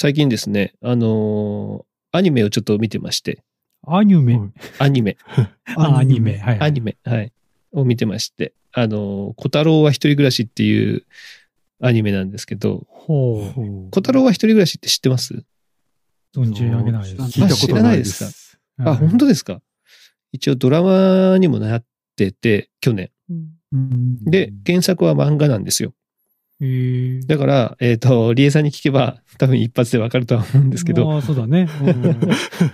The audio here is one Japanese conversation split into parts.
最近ですね、あのーアニメをちょっと見てまして、アニメ？アニメ、あアニメ。はい。アニメ、はい、を見てまして、あのー小太郎は一人暮らしっていうアニメなんですけど、ほう。小太郎は一人暮らしって知ってます？存じ上げないです。聞いたことないです。あ、本当ですか？一応ドラマにもなってて、去年。で、原作は漫画なんですよ。だから、えっ、と、リエさんに聞けば、多分一発でわかるとは思うんですけど、ああ、そうだね。うん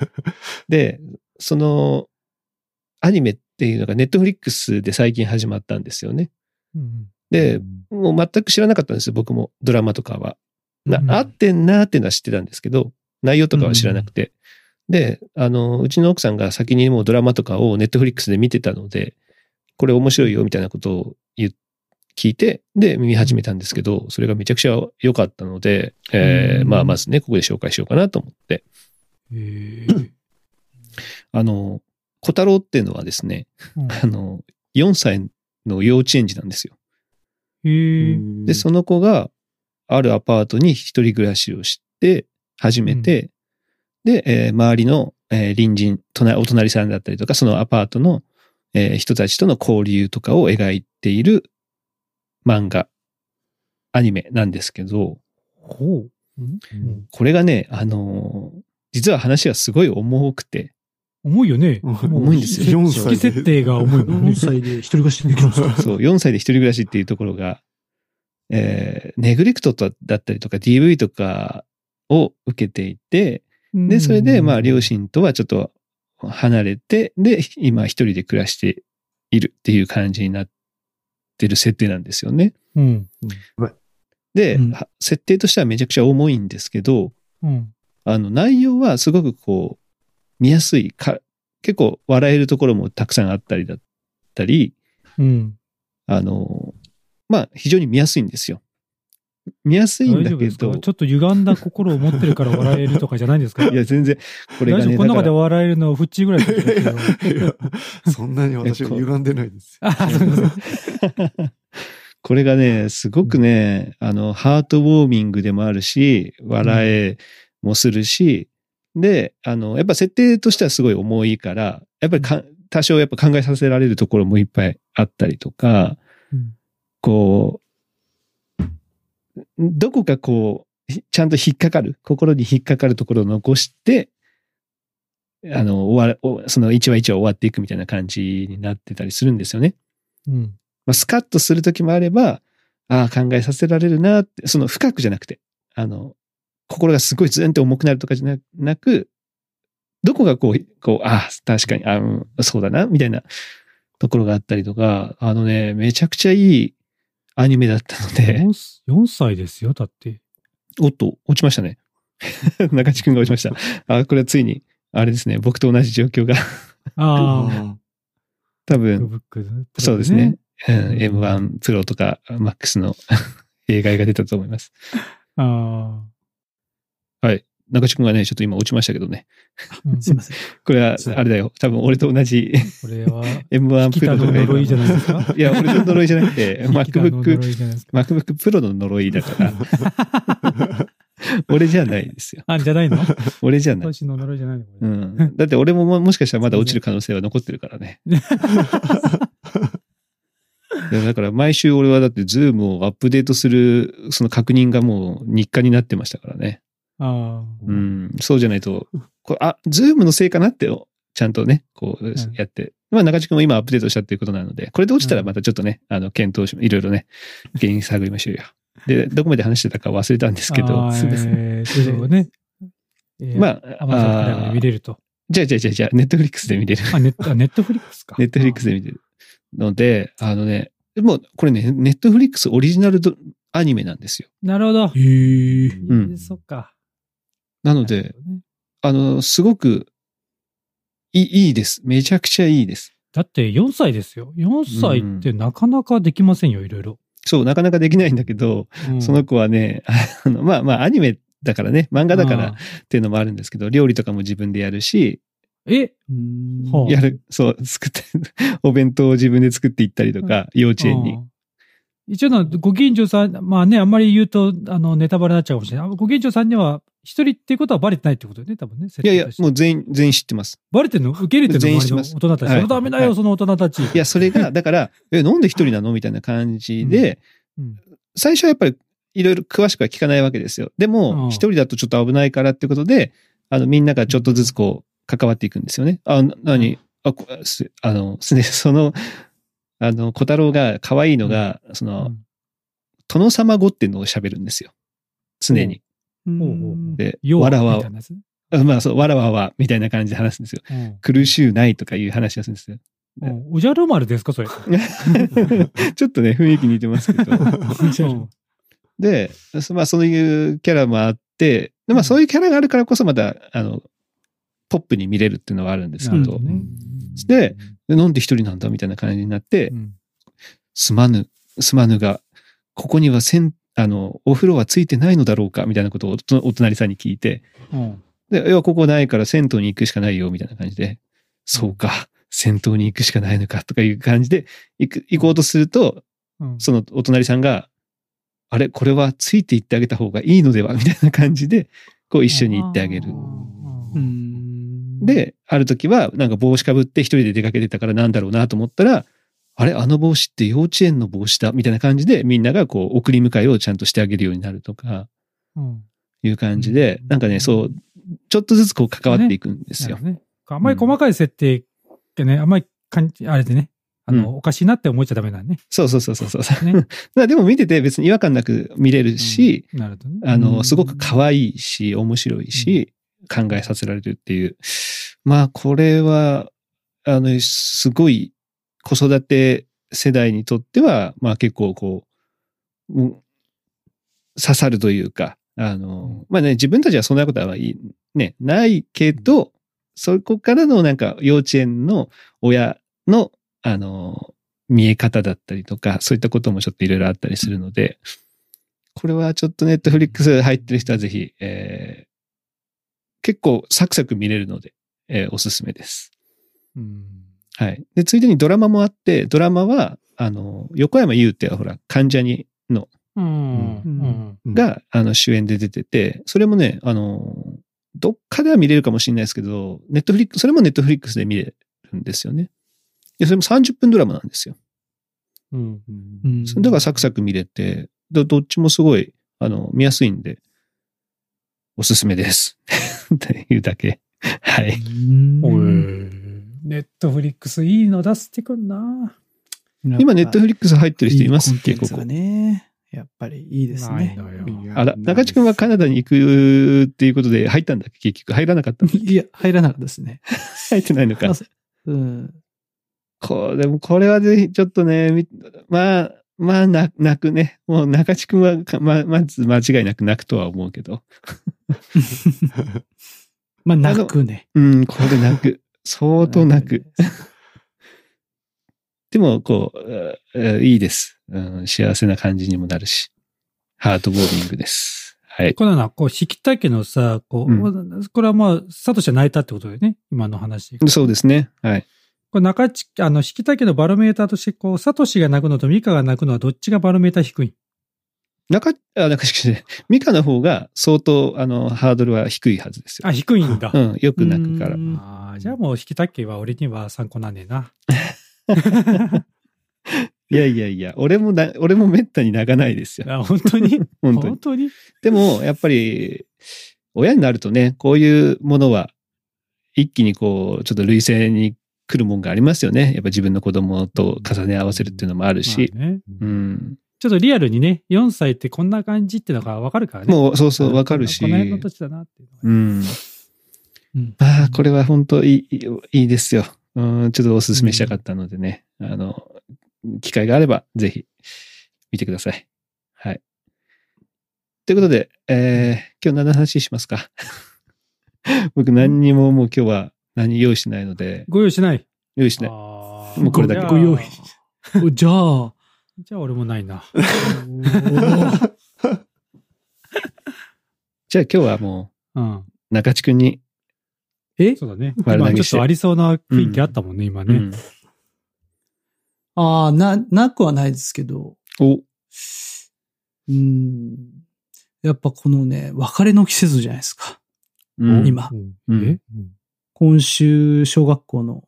で、その、アニメっていうのがネットフリックスで最近始まったんですよね。うんで、もう全く知らなかったんですよ、僕も、ドラマとかは。なうん合ってんなーってのは知ってたんですけど、内容とかは知らなくて。で、あの、うちの奥さんが先にもうドラマとかをネットフリックスで見てたので、これ面白いよみたいなことを言っ聞いて、で、見始めたんですけど、それがめちゃくちゃ良かったので、えーうん。まあ、まずね、ここで紹介しようかなと思って。あの、小太郎っていうのはですね、うん。あの、4歳の幼稚園児なんですよ。で、その子があるアパートに一人暮らしをして、始めて、で、えー周りの、えー隣人、隣、お隣さんだったりとか、そのアパートの、えー人たちとの交流とかを描いている漫画、アニメなんですけど、ほう。これがね、あのー実は話がすごい重くて、重いよね。重いんですよ。4初期歳設定が重いもんね。4。歳で一人暮らしできるんですか？そう、4歳で一人暮らしっていうところが、えーネグリクトだったりとか DV とかを受けていて、で、それで、まあ、両親とはちょっと離れて、で、今一人で暮らしているっていう感じになってる設定なんですよね。うん。で、うんは設定としてはめちゃくちゃ重いんですけど、うん。あの、内容はすごくこう、見やすいか、結構笑えるところもたくさんあったりだったり、うん。あの、まあ、非常に見やすいんですよ。見やすいんだけど、ちょっと歪んだ心を持ってるから笑えるとかじゃないんですか？いや、全然、これがね、この中で笑えるのはフッチーぐらいです そんなに私は歪んでないです。あ。これがね、すごくね、あの、ハートウォーミングでもあるし、笑えもするし、で、あの、やっぱ設定としてはすごい重いから、やっぱりか多少やっぱ考えさせられるところもいっぱいあったりとか、うん。こう、どこかこう、ひちゃんと引っかかる、心に引っかかるところを残して、あの、終わおその一話一話終わっていくみたいな感じになってたりするんですよね。うん。まあ、スカッとするときもあれば、ああ、考えさせられるなって、その深くじゃなくて、あの、心がすごいズンって重くなるとかじゃななく、どこがこう、こう、ああ、確かに、あうんそうだな、みたいなところがあったりとか、あのね、めちゃくちゃいいアニメだったので、4, 4歳ですよ、だって。おっと、落ちましたね。中地くんが落ちました。あ、これはついに、あれですね、僕と同じ状況が、ああ、あ 多分。そうですね。。うん、うん M1 プロとか MAX の 映画が出たと思います。あはい。中地君がね、ちょっと今落ちましたけどね。あ、うんすいません。これは、あれだよ。多分俺と同じこれは、M1 プロの呪いじゃないですか？いや、俺の呪いじゃなくて、MacBook。MacBook Pro の呪いだから、俺じゃないですよ。あ、じゃないの？俺じゃない。私の呪いじゃないの？うん。だって俺もももしかしたらまだ落ちる可能性は残ってるからね。だから毎週俺はだってズームをアップデートするその確認がもう日課になってましたからね。あうん。そうじゃないと、これあ、ズームのせいかなってちゃんとね、こうやって。まあ中地君も今アップデートしたっていうことなので、これで落ちたらまたちょっとね、あの、検討し、いろいろね、原因探りましょうよ。で、どこまで話してたか忘れたんですけどあ。すいませんえーそうね。えーまあ、アマゾンプライムで見れると。じゃあじゃあじゃあじゃあ、ネットフリックスで見れる。あ、ネット、あネットフリックスか。ネットフリックスで見てるので、あのね、もうこれね、ネットフリックスオリジナルドアニメなんですよ。なるほど。へえ。うんえーそっか。なので、あの、すごくいいいいです。めちゃくちゃいいです。だって4歳ですよ。4歳ってなかなかできませんよ、いろいろ。そう、なかなかできないんだけど、うんその子はね、あの、まあまあ、アニメだからね、漫画だからあっていうのもあるんですけど、料理とかも自分でやるし、ーえ？やる、そう、作って、お弁当を自分で作っていったりとか、幼稚園に。一応の、ご近所さん、まあね、あんまり言うと、あの、ネタバレになっちゃうかもしれない。ご近所さんには、一人っていうことはバレてないってことよね、多分ね。いやいや、もう。う全員、全員知ってます。バレてんの？受け入れてんの全員知ってます大人たち。はいそのダメだよ、はいその大人たち。いや、それが、だから、え、なんで一人なのみたいな感じで、うん最初はやっぱり、いろいろ詳しくは聞かないわけですよ。でうんも、一人だとちょっと危ないからってことで、あの、みんながちょっとずつこう、関わっていくんですよね。あ、な何あ、あの、すね、その、あの、小太郎が可愛いのが、その、殿様語っていうのを喋るんですよ。常に。で、要わらわみたい、なやつ？ねあまあそう、わらわは、みたいな感じで話すんですよ。うん苦しゅうないとかいう話をするんですよ。うんおじゃる丸ですか、それ？ちょっとね、雰囲気似てますけど。うんで、そまあそういうキャラもあって、でまあそういうキャラがあるからこそまた、あの、ポップに見れるっていうのはあるんですけどね。で、でなんで一人なんだみたいな感じになって、うん。すまぬ、すまぬが、ここにはせん、あの、お風呂はついてないのだろうかみたいなことをおお隣さんに聞いて、うん。で、いや、ここないから銭湯に行くしかないよ、みたいな感じで、そうか、銭湯に行くしかないのか、とかいう感じで、行く、行こうとすると、うん。そのお隣さんが、あれ、これはついて行ってあげた方がいいのでは？みたいな感じで、こう一緒に行ってあげる。うんで、ある時は、なんか帽子かぶって一人で出かけてたからなんだろうなと思ったら、あれ、あの帽子って幼稚園の帽子だ、みたいな感じで、みんながこう、送り迎えをちゃんとしてあげるようになるとか、うん。いう感じで、うん。なんかね、そう、ちょっとずつこう関わっていくんですよ。ね。あんまり細かい設定ってね、あんまり感じ、あれでね、あの、うん。おかしいなって思っちゃダメだね。そうそうそうそうそう。ね。でも見てて別に違和感なく見れるし、なるほどね。あの、うん。すごく可愛いし、面白いし、考えさせられるっていう。まあ、これは、あの、すごい子育て世代にとっては、まあ結構こう、うん刺さるというか、あの、まあね、自分たちはそんなことはいい、ね、ないけど、そこからのなんか幼稚園の親の、あの、見え方だったりとか、そういったこともちょっといろいろあったりするので、これはちょっとネットフリックス入ってる人はぜひ、えー結構サクサク見れるので、えーおすすめです。うんはい。で、ついでにドラマもあって、ドラマは、あの、横山優ってほら、関ジャニの、うん。が、あの、主演で出てて、それもね、あの、どっかでは見れるかもしれないですけど、ネットフリックス、それもネットフリックスで見れるんですよね。で、それも30分ドラマなんですよ。うん。うんだからサクサク見れて、どどっちもすごい、あの、見やすいんで、おすすめです。っていうだけ。はい。ネットフリックスいいの出してくんな。今、ネットフリックス入ってる人います？っけ、ここいいコンテンツが。ね。やっぱりいいですね。あら、中地君はカナダに行くっていうことで入ったんだっけ？結局入らなかったの？いや、入らなかったですね。入ってないのかま。あうん。こう、でもこれはぜひちょっとね、みまあ、まあ、な泣くね。もう中地君はか、ま、まず間違いなく泣くとは思うけど。まあ、泣くね。うん、これ泣く。相当泣く。でも、こう、えーいいです、うん。幸せな感じにもなるし。ハートウォーミングです。はい。これはな、こう、引田家のさ、こう、これはまあ、サトシは泣いたってことだよね。今の話。そうですね。はい。これ中地、あの、引田家のバロメーターとして、こう、サトシが泣くのとミカが泣くのはどっちがバロメーター低い？中、あ、中地君ね、ミカの方が相当、あの、ハードルは低いはずですよ。あ、低いんだ。うん、よく泣くからう。んああ、じゃあもう引田家は俺には参考なんねえな。いやいやいや、俺もな、俺もめったに泣かないですよ。あ、本当に？本当に。本当に？でも、やっぱり、親になるとね、こういうものは、一気にこう、ちょっと類性に来るもんがありますよね。やっぱ自分の子供と重ね合わせるっていうのもあるし。まあねうん。ちょっとリアルにね、4歳ってこんな感じっていうのがわかるからね。もう、そうそう、わかるし。この辺の年だなっていうのがうん。うんまあ、これは本当いい、いいですよ。うん、ちょっとお勧めしたかったのでね。あの、機会があれば、ぜひ、見てください。はい。ということで、えー、今日何の話しますか？僕何にももう今日は何用意してないので、ご用意しない。用意してない。もうこれだけご用意おじゃあ、じゃあ俺もないな。じゃあ今日はもうん。う、中地くんに、え？そうだね。今ちょっとありそうな雰囲気あったもんね、今ね。うんああ、な、なくはないですけど、お、うん。やっぱこのね、別れの季節じゃないですか。うん今うんうん今週、小学校の、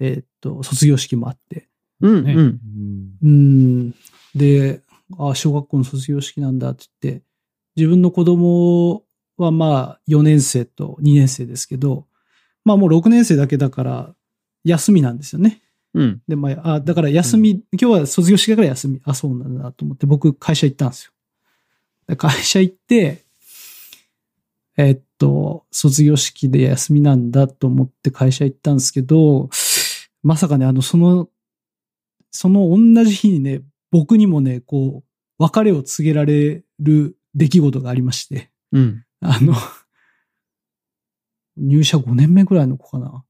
えーっと、卒業式もあって。うん。ねうん。うん。で、あ小学校の卒業式なんだって言って、自分の子供はまあ4年生と2年生ですけど、まあもう6年生だけだから休みなんですよね。うん。で、まあ、あだから休み、今日は卒業式だから休み。あ、そうなんだと思って、僕会社行ったんですよ。で会社行って、えっと、卒業式で休みなんだと思って会社行ったんですけど、まさかね、あの、その、その同じ日にね、僕にもね、こう、別れを告げられる出来事がありまして、うん。あの、入社5年目ぐらいの子かな。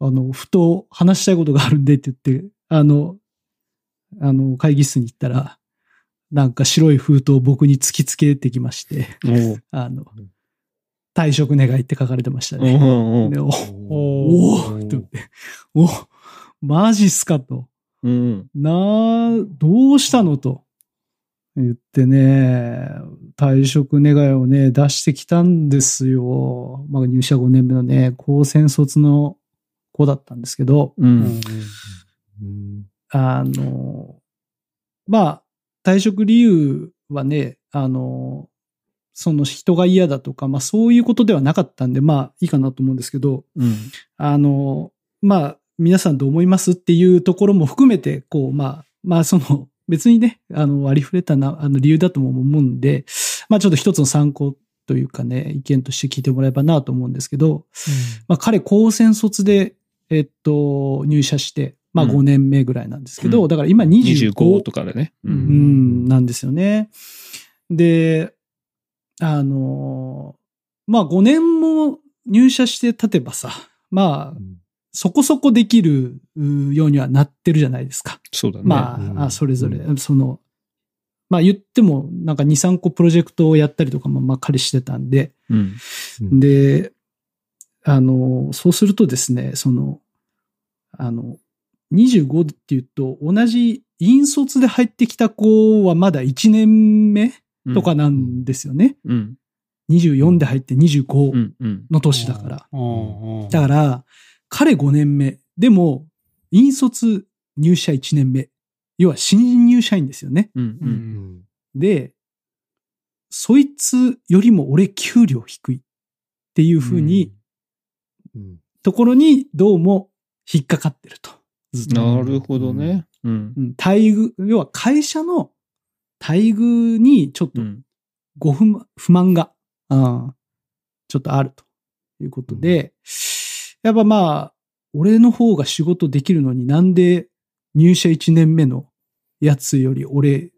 あの、ふと話したいことがあるんでって言って、あの、あの、会議室に行ったら、なんか白い封筒を僕に突きつけてきまして、あの、退職願いって書かれてましたね。おうでおおおーと思って、おマジっすかと。うん。なあ、どうしたのと言ってね、退職願いをね、出してきたんですよ。まあ入社5年目のね、高専卒の子だったんですけど、うん。うんあの、まあ、退職理由はね、あの、その人が嫌だとか、まあそういうことではなかったんで、まあいいかなと思うんですけど、うん。あの、まあ、皆さんどう思いますっていうところも含めて、こう、まあ、まあ、その、別にね、あの、割り振れたな、あの、理由だとも思うんで、まあ、ちょっと一つの参考というかね、意見として聞いてもらえばなと思うんですけど、まあ、彼、高専卒で、えっと、入社して、まあ、うん5年目ぐらいなんですけど、うんだから今25 25とかでね。う。うんん、なんですよね。で、あの、まあ5年も入社して経てばさ、まあそこそこできるうようにはなってるじゃないですか。そうだね。まあ、それぞれ、その、まあ言ってもなんか2、3個プロジェクトをやったりとかもまあ彼してたんで、うん。うんで、あの、そうするとですね、その、あの、25って言うと、同じ引率で入ってきた子はまだ1年目うんとかなんですよね。うん。24で入ってう25ん。うん。の年だから。うんだから、彼5年目。でも、引率入社1年目。要は新入社員ですよね。うん。う。うんんで、そいつよりも俺給料低いっていうふうに、うんところにどうも引っかかってると。ずっとなるほどね。うん。うん待遇、要は会社の待遇にちょっとうん。ご不満不満が、うんちょっとあるということで、やっぱまあ、俺の方が仕事できるのになんで入社1年目のやつより俺、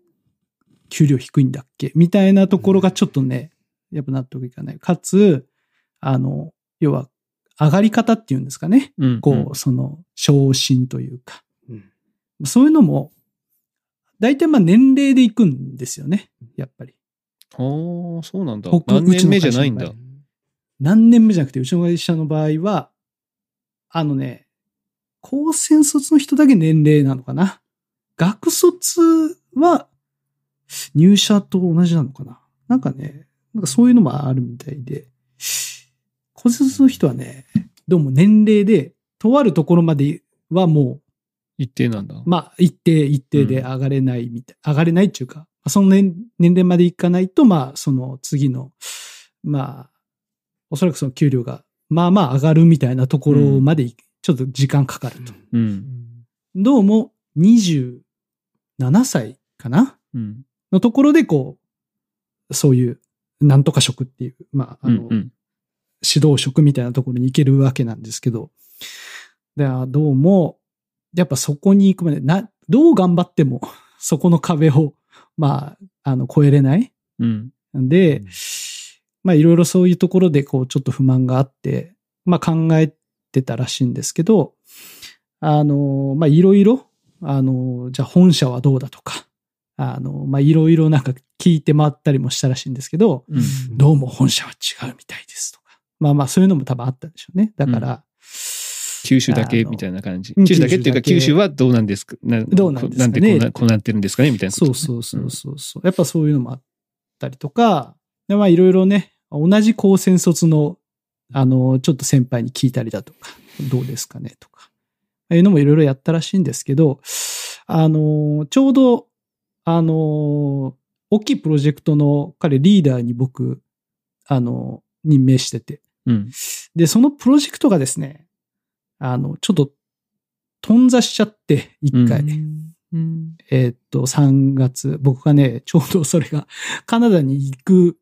給料低いんだっけ？みたいなところがちょっとね、やっぱ納得いかない。かつ、あの、要は、上がり方っていうんですかね。うん。こう、その、昇進というか。うんそういうのも、大体まあ年齢でいくんですよね。やっぱり。うん。ああ、そうなんだ。僕何年目じゃないんだ。何年目じゃなくて、うちの会社の場合は、あのね、高専卒の人だけ年齢なのかな。学卒は入社と同じなのかな。なんかね、なんかそういうのもあるみたいで、高専卒の人はね、どうも年齢で、とあるところまではも一定なんだ。う、まあ、一定、一定で上がれないみたい、上がれないっていうか、その年年齢までいかないと、まあ、その次の、まあ、おそらくその給料が、まあまあ上がるみたいなところまでい、ちょっと時間かかると。うん。どうも27歳かな？うん。のところでこう、そういう、なんとか職っていう、まあ、あの、うんうん指導職みたいなところに行けるわけなんですけど、でどうも、やっぱそこに行くまで、な、どう頑張っても、そこの壁を、まあ、あの、超えれない。うん。んで、まあ、いろいろそういうところで、こう、ちょっと不満があって、まあ、考えてたらしいんですけど、あの、まあ、いろいろ、あの、じゃあ本社はどうだとか、あの、まあ、いろいろなんか聞いて回ったりもしたらしいんですけど、うん。どうも本社は違うみたいですとか。まあまあそういうのも多分あったんでしょうね。だから、九州だけみたいな感じ。うん九州だけっていうか、九州はどうなんですか？などうなんですかね？なんでこうなこうなってるんですかね？みたいなね、そうそうそうそうそう。やっぱそういうのもあったりとか、でまあいろいろね、同じ高専卒の、あの、ちょっと先輩に聞いたりだとか、どうですかね？とか、いうのもいろいろやったらしいんですけど、あの、ちょうど、あの、大きいプロジェクトの彼リーダーに僕、あの、任命してて、うん。で、そのプロジェクトがですね、あの、ちょっと、頓挫しちゃって、一回。うん。えーっと、3月、僕がね、ちょうどそれが、カナダに行く、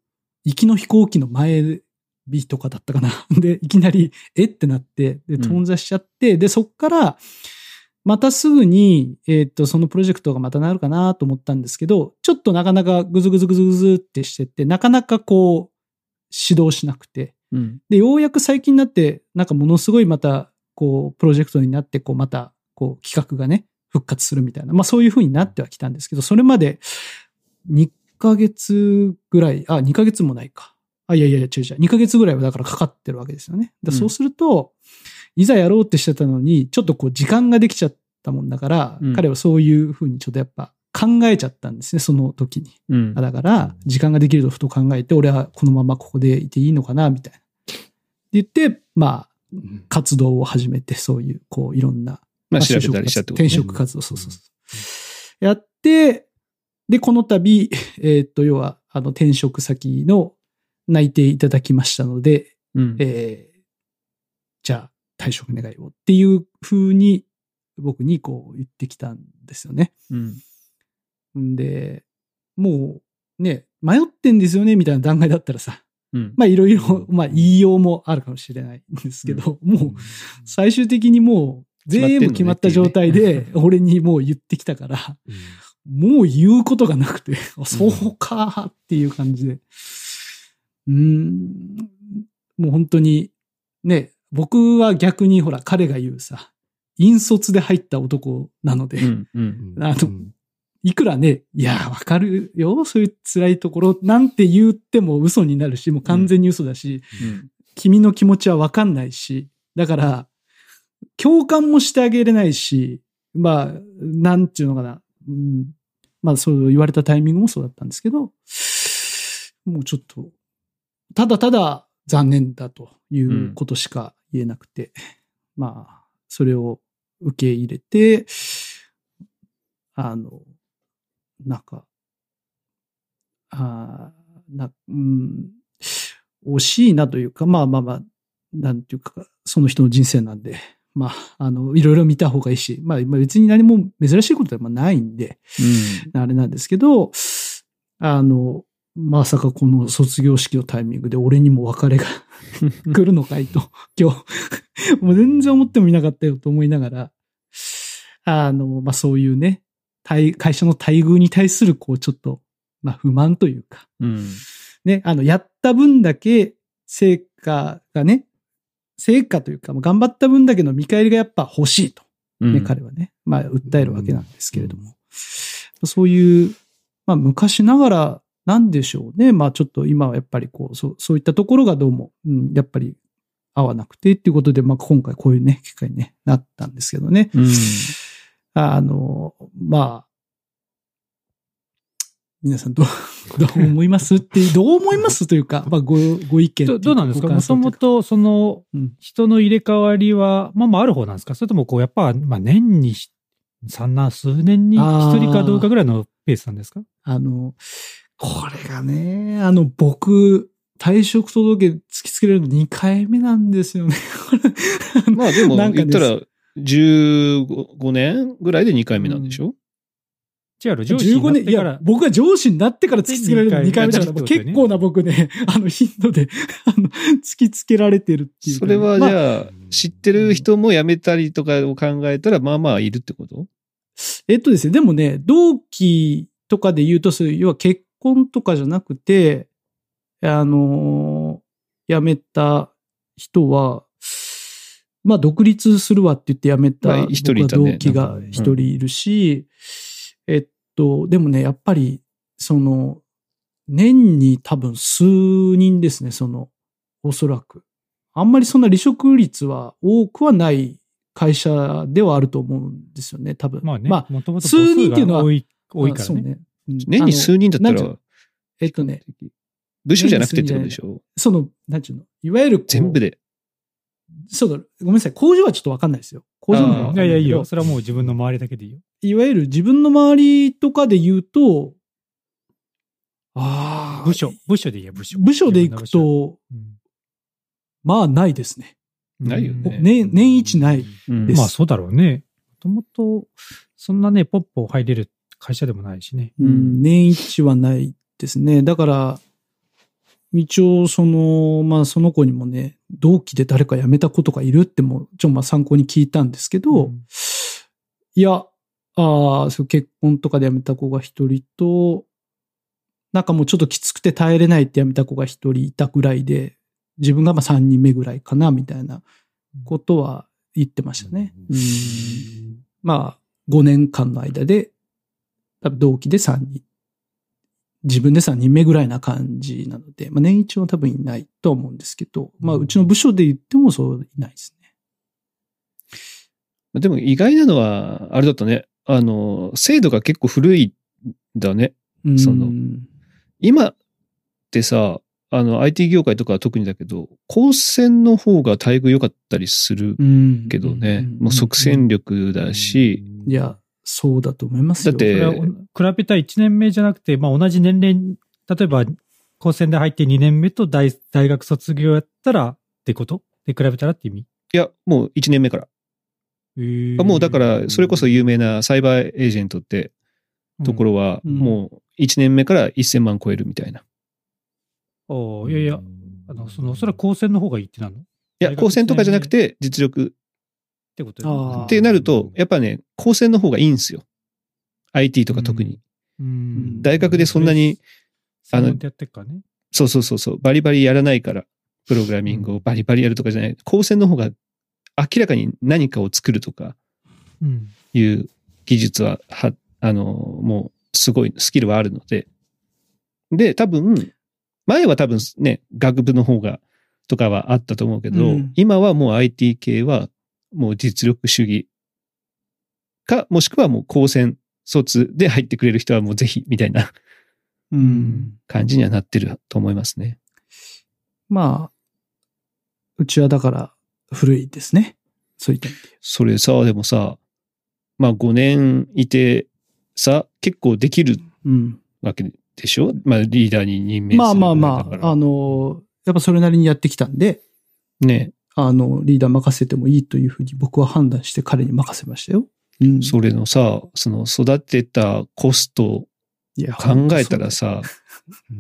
行きの飛行機の前日とかだったかな。で、いきなり、え？ってなって、で、ん頓挫しちゃって、で、そっから、またすぐに、えーっと、そのプロジェクトがまたなるかなと思ったんですけど、ちょっとなかなかぐずぐずぐずぐずってしてて、なかなかこう、指導しなくて、うん。で、ようやく最近になって、なんかものすごいまた、こう、プロジェクトになって、こう、また、こう、企画がね、復活するみたいな。まあそういう風になってはきたんですけど、それまで2ヶ月ぐらい、あ、2ヶ月もないか。あ、いやいやいや、違う違う。2ヶ月ぐらいはだからかかってるわけですよね。だうんそうすると、いざやろうってしてたのに、ちょっとこう、時間ができちゃったもんだから、うん彼はそういう風にちょっとやっぱ考えちゃったんですね、その時に。うんあ。だから、時間ができるとふと考えて、俺はこのままここでいていいのかな、みたいな。って言って、まあ、活動を始めて、そういう、こう、いろんな。まあ調べたりしたってことね。転職活動、そうそうそう。やって、で、この度、えーっと、要は、あの、転職先の内定いただきましたので、うん。えーじゃあ、退職願いをっていう風に、僕にこう言ってきたんですよね。うん。んで、もうね、迷ってんですよね、みたいな段階だったらさ、うん。まあいろいろ、まあ言いようもあるかもしれないんですけど、もう最終的にもう全部決まった状態で 俺にもう言ってきたから、もう言うことがなくて、あそうかっていう感じで。うーん、もう本当に、ね、僕は逆にほら彼が言うさ、引率で入った男なので、うん。うん。あのいくらね、いや、わかるよ、そういう辛いところなんて言っても嘘になるし、もう完全に嘘だし、うん。君の気持ちはわかんないし、だから、共感もしてあげれないし、まあ、なんていうのかな、うん、まあ、そう言われたタイミングもそうだったんですけど、もうちょっと、ただただ残念だということしか言えなくて、まあ、それを受け入れて、あの、なんか、あーな、うん、惜しいなというか、まあまあまあ、なんていうか、その人の人生なんで、まあ、あの、いろいろ見た方がいいし、まあ、まあ別に何も珍しいことはまあないんで、あれなんですけど、あの、まさかこの卒業式のタイミングで俺にも別れがうん。来るのかいと、今日、もう全然思ってもいなかったよと思いながら、あの、まあそういうね、対会社の待遇に対する、こう、ちょっと、まあ不満というか、うん。ね、あの、やった分だけ成果がね、成果というか、頑張った分だけの見返りがやっぱ欲しいと、ね、彼はね、まあ、訴えるわけなんですけれども、そういう、まあ、昔ながら、なんでしょうね。まあ、ちょっと今はやっぱりこう、そう、そういったところがどうも、うん、やっぱり合わなくてっていうことで、まあ、今回こういうね、機会に、ね、なったんですけどね。うん。あの、まあ、皆さんどう、どう思いますって、どう思いますというか、まあ、ご、ご意見どどうなんですか？ごもともとそのうん、人の入れ替わりは、まあまあある方なんですか？それとも、こう、やっぱ、まあ年にし、三な、数年に一人かどうかぐらいのペースなんですか？あの、これがね、あの、僕、退職届突きつけられるの2回目なんですよね。まあでも、なんかね言ったら、15年ぐらいで2回目なんでしょ？違うの上司に15年、いなってから。や、、僕が上司になってから突きつけられるの2回目だから、結構な僕ね、あの、頻度で、あの、突きつけられてるっていうか。それはじまあゃあ、知ってる人も辞めたりとかを考えたら、まあまあいるってこと？えっとですね、でもね、同期とかで言うと、そういう、要は結婚とかじゃなくて、あのー辞めた人は、まあ、独立するわって言って辞めた、まあ一人僕は同期が一人いるし、えっと、でもね、やっぱり、その、年に多分数人ですね、その、おそらく。あんまりそんな離職率は多くはない会社ではあると思うんですよね、多分。まあね、まあ、数人っていうのは多い、多いからね。ね。うん年に数人だったらえっとね、部署じゃなくてってことでしょ？その、なんていうの、いわゆる全部。で。そうだ、ごめんなさい、工場はちょっとわかんないですよ。工場のいいやいや、いいよ。けそれはもう自分の周りだけでいいよ。どいわゆる自分の周りとかで言うと、ああ、部署、部署でいいや、部署。部署で行く自分の部署、と、まあないですね。ないよね年、年一ない。うんですまあそうだろうね。もともと、そんなね、ポッポ入れる会社でもないしね。うん、年一はないですね。だから、一応、その、まあ、その子にもね、同期で誰か辞めた子とかいるっても、ちょ、まあ、参考に聞いたんですけど、うんいや、ああ、そう結婚とかで辞めた子が一人と、なんかもうちょっときつくて耐えれないって辞めた子が一人いたぐらいで、自分がまあ三人目ぐらいかな、みたいなことは言ってましたね。うんまあ、5年間の間で、多分同期で3人。自分で3人目ぐらいな感じなので、まあ年一は多分いないとは思うんですけど、まあうちの部署で言ってもそういないですね。でも意外なのは、あれだったね。あの、制度が結構古いんだね。うんその今ってさ、あの、IT 業界とかは特にだけど、高専の方が待遇良かったりするうんけどね。んもう即戦力だし、いや、そうだと思いますよ。だって比べた1年目じゃなくて、まあ同じ年齢に、例えば、高専で入って2年目と大大学卒業やったらってこと？で比べたらって意味？いや、もう1年目から。あもうだから、それこそ有名なサイバーエージェントってところは、うん。もう1年目から1000万超えるみたいな。いおーいやいや、あの、その、それは高専の方がいいってなの？っや、高専とかじゃなくて、実力てことってなると、やっぱね、高専の方がいいんですよ。IT とか特に。うん大学でそんなに、あの。そうそうそうそう、バリバリやらないから、プログラミングをバリバリやるとかじゃない。高専の方が明らかに何かを作るとかうん。いう技術は、は、あの、もうすごいスキルはあるので。で、多分、前は多分ね、学部の方が、とかはあったと思うけど、うん今はもう IT 系はもう実力主義か、もしくはもう高専卒で入ってくれる人はもうぜひ、みたいなうん。感じにはなってると思いますね。まあ、うちはだから古いですね。そういった。それさ、でもさ、まあ5年いてさ、結構できるうん。わけでしょ？まあリーダーに任命するまあまあまあ、あの、やっぱそれなりにやってきたんで、ね、あの、リーダー任せてもいいというふうに僕は判断して彼に任せましたよ。うん。それのさ、その育てたコスト考えたら、さ、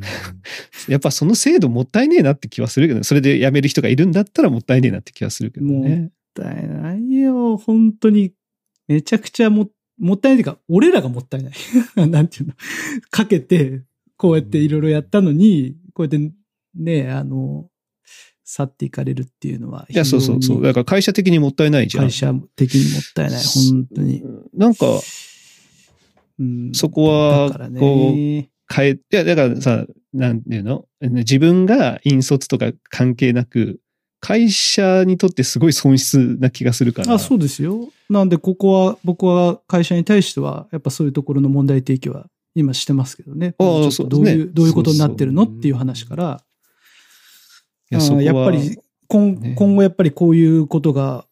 やっぱその制度もったいねえなって気はするけどね。それで辞める人がいるんだったらもったいねえなって気はするけどね。もったいないよ。本当に、めちゃくちゃも、もったいないというか、俺らがもったいない。なんていうの。かけて、こうやっていろいろやったのに、こうやってね、あの、去っていかれるっていうのは、いや、そうそうそう。だから会社的にもったいないじゃん。会社的にもったいない。本当に。なんか、うんそこはだからね変え、いや、だからさ、なんていうの自分が引率とか関係なく、会社にとってすごい損失な気がするから。あ、そうですよ。なんで、ここは、僕は会社に対しては、やっぱそういうところの問題提起は今してますけどね。ああそうですねどういう、どういうことになってるのっていう話から、ややっぱり今、ね今後やっぱりこういうことが、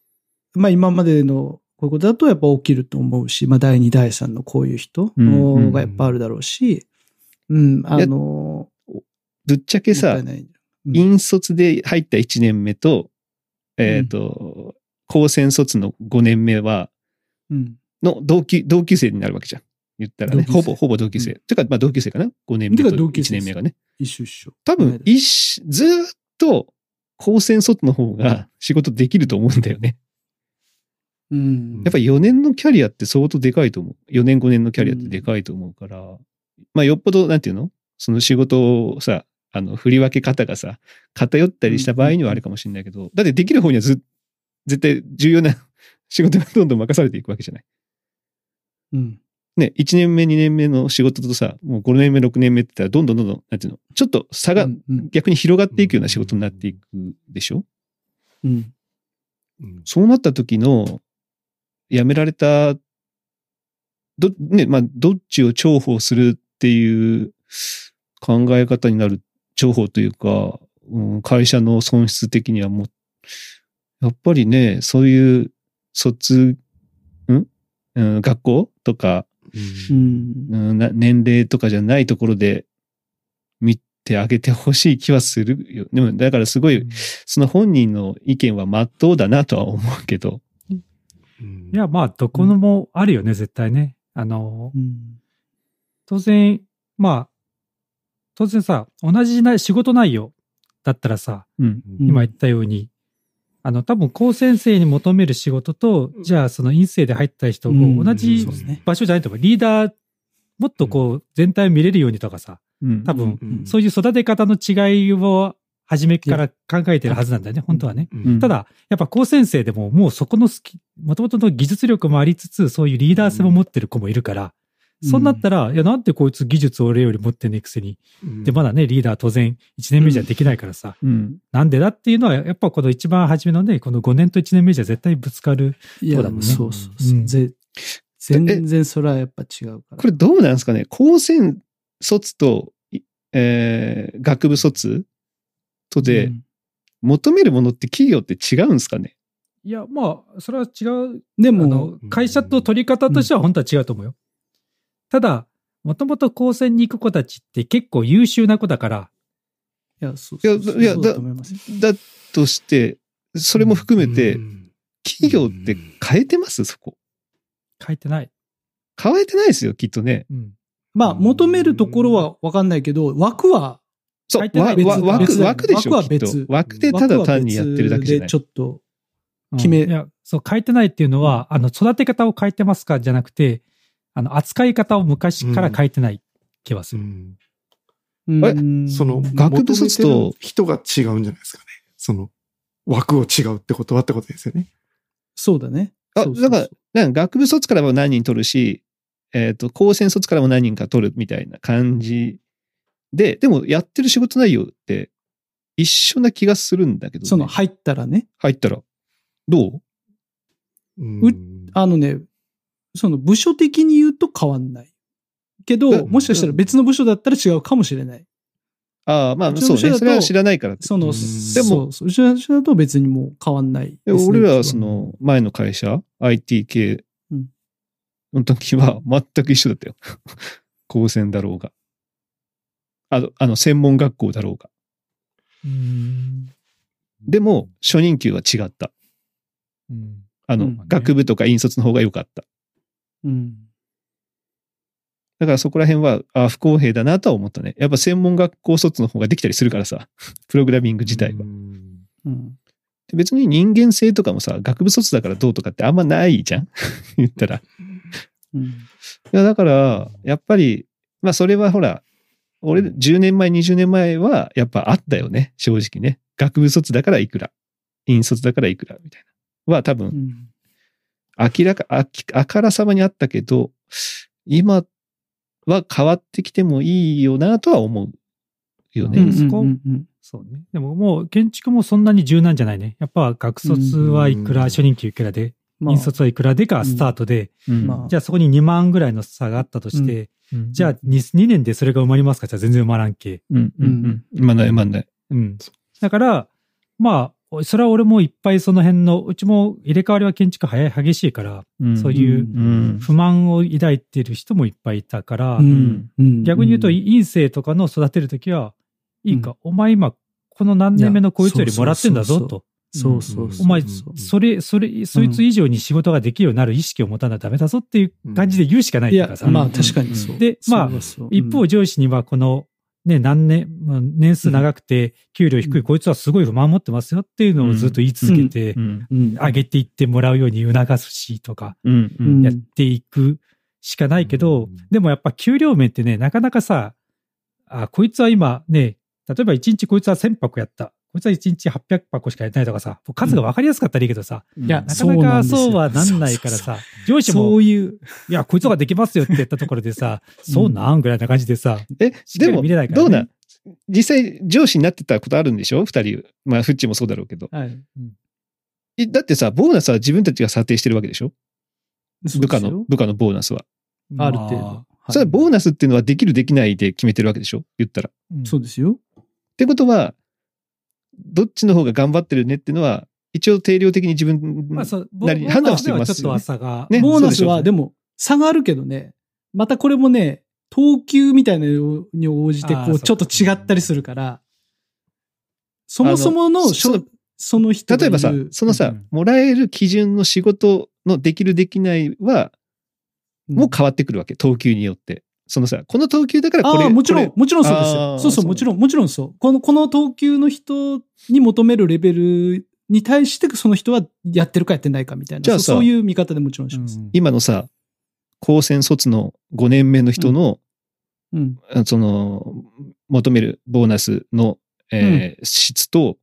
まあ今までのこういうことだとやっぱ起きると思うし、まあ第2、第3のこういう人うんうんがやっぱあるだろうし、うん、あの、ぶっちゃけさうん引率で入った1年目と、えっ、と、高専卒の5年目は、うん。の同級、同級生になるわけじゃん。言ったらね。ほぼ、ほぼ同級生。てか、まあ同級生かな ?5 年目とてか同級1生です年目がね。一緒一緒。多分、一し、ずーっと、高専卒の方が仕事できると思うんだよね。うん。やっぱ4年のキャリアって相当でかいと思う。4年5年のキャリアってでかいと思うから、まあよっぽど、なんていうの？その仕事をさ、あの、振り分け方がさ、偏ったりした場合にはあるかもしれないけど、だってできる方にはず、絶対重要な 仕事がどんどん任されていくわけじゃない。うん。ね、1年目、2年目の仕事とさ、もう5年目、6年目って言ったら、どんどんどんどん、なんていうのちょっと差が逆に広がっていくような仕事になっていくでしょ？うん。そうなった時の、辞められた、ど、ね、まあ、どっちを重宝するっていう考え方になる、重宝というか、うん、会社の損失的にはもう、やっぱりね、そういう卒、ん？うん、学校とか、うん。うんな年齢とかじゃないところで見てあげてほしい気はするよ。でも、だからすごい、その本人の意見は真っ当だなとは思うけど。うんいや、まあ、どこのもあるよね、絶対ね。あの、うん当然、まあ、当然さ、同じな仕事内容だったらさ、うん。今言ったように、あの、多分、高専生に求める仕事と、じゃあ、その院生で入った人うん。を同じ場所じゃないと思う。リーダー、もっとこう、全体を見れるようにとかさ、うん。多分、うん。そういう育て方の違いを初めから考えてるはずなんだよね、本当はね。うん。ただ、やっぱ高専生でももうそこの好き、もともとの技術力もありつつ、そういうリーダー性も持ってる子もいるから、そうなったら、いや、なんでこいつ技術俺より持ってねえくせに。うんで、まだね、リーダー当然1年目じゃできないからさ、うん。なんでだっていうのは、やっぱこの一番初めのね、この5年と1年目じゃ絶対ぶつかる。いや、そうだもんねそうそうそううんぜ全然それはやっぱ違うから。これどうなんですかね？高専卒と、いえー、学部卒とで、うん求めるものって企業って違うんですかね？いや、まあ、それは違う。でも会社と取り方としては本当は違うと思うよ。ただ、もともと高専に行く子たちって結構優秀な子だから、いや、そういやそうそう。いやだと思います。よだとして、それも含めてう、ん。企業って変えてます？そこ。書いてない。変えてないですよ、きっとね。うん。まあ、求めるところはわかんないけど、枠は、そう、枠、別別だよ枠でしょ、枠はきっと。別枠でただ単にやってるだけじゃない。でち。ょっと、うん。決めいや、そう、変えてないっていうのは、あの、育て方を変えてますかじゃなくて、あの、扱い方を昔から変えてない気はする。うんうんその、学部卒と人が違うんじゃないですかね。その、枠を違うってことはってことですよね。そうだね。あそうそうそうだからなんか学部卒からも何人取るし、えっ、と、高専卒からも何人か取るみたいな感じで、でもやってる仕事内容って一緒な気がするんだけど、ね、その、入ったらね。入ったら。どう？うんあのね、その部署的に言うと変わんない。けうど、んもしかしたら別の部署だったら違うかもしれない。ああ、まあそうね。それは知らないから。その、うんででもも、そう、うちの部署だと別にもう変わんないね、俺らはその前の会社、IT 系うんの時は全く一緒だったよ。高専だろうが。あの、あの専門学校だろうが。うん。でも、初任給は違った。うん。あの、うん学部とか引率の方が良かった。うん。だからそこら辺は、あ不公平だなとは思ったね。やっぱ専門学校卒の方ができたりするからさ。プログラミング自体は。うん別に人間性とかもさ、学部卒だからどうとかってあんまないじゃん 言ったら。いうん。や、だから、やっぱり、まあそれはほら、俺、10年前、20年前は、やっぱあったよね。正直ね。学部卒だからいくら。引率だからいくら。みたいな。は多分、うん。明らか、あきあからさまにあったけど、今は変わってきてもいいよなとは思うよね。うんそこうんうんそうね。でももう建築もそんなに柔軟じゃないね。やっぱ学卒はいくら、うん初任給いくらで、まあ引率はいくらでがスタートで、うんまあじゃあそこに2万ぐらいの差があったとして、じゃあ 2, 2年でそれが埋まりますか？じゃあ全然埋まらんけ。うんうんうん。まあない、まあない。うん。だから、まあ、それは俺もいっぱいその辺の、うちも入れ替わりは建築早い激しいから、うんそういううん。不満を抱いてる人もいっぱいいたから、うんうん逆に言うと、院生とかの育てるときは、いいか、お前今、この何年目のこいつよりもらってんだぞと。そうそうそう。お前、それ、それ、そいつ以上に仕事ができるようになる意識を持たなダメだぞっていう感じで言うしかないかさ。、まあ確かにそう。で、まあ一方上司にはこの、ね、何年、まあ年数長くて、給料低い、うん。こいつはすごい不満持ってますよっていうのをずっと言い続けてう、ん。うん、上げていってもらうように促すしとか、やっていくしかないけど、うん。でもやっぱ給料面ってね、なかなかさ、あ、こいつは今ね、例えば1日こいつは1000箱やった。こいつは1日800箱しかやってないとかさ、数が分かりやすかったらいいけどさ、いやなかなかそうはなんないからさ、上司も、いいう、や、こいつができますよって言ったところでさ、そうなんぐらいな感じでさ、え、でも、見れないからね。どうなん？実際上司になってたことあるんでしょ？二人。まあ、フッチもそうだろうけど。はい。えだってさ、ボーナスは自分たちが査定してるわけでしょ？部下の、部下のボーナスは。あ。る程度。まはい。それはボーナスっていうのはできるできないで決めてるわけでしょ？言ったら。うん。そうですよ。ってことは、どっちの方が頑張ってるねっていうのは、一応定量的に自分なりに判断してますよね。ちょっと朝が。ねボーナスはでも差があるけどね、またこれもね、等級みたいなのに応じてこう、ちょっと違ったりするから、そもそもあのしょのそその人が例えばさそのさ、うんもらえる基準の仕事のできるできないは、もう変わってくるわけ。等級によって。そのさ、この等級だからこれ。ああ、もちろんこ、もちろんそうですあよ。ーそうそう、もちろん、もちろんそう。この、この等級の人に求めるレベルに対して、その人はやってるかやってないかみたいな。じゃあさそういう見方でもちろんします。うん今のさ、高専卒の5年目の人の、うん。その、求めるボーナスの、えー質と、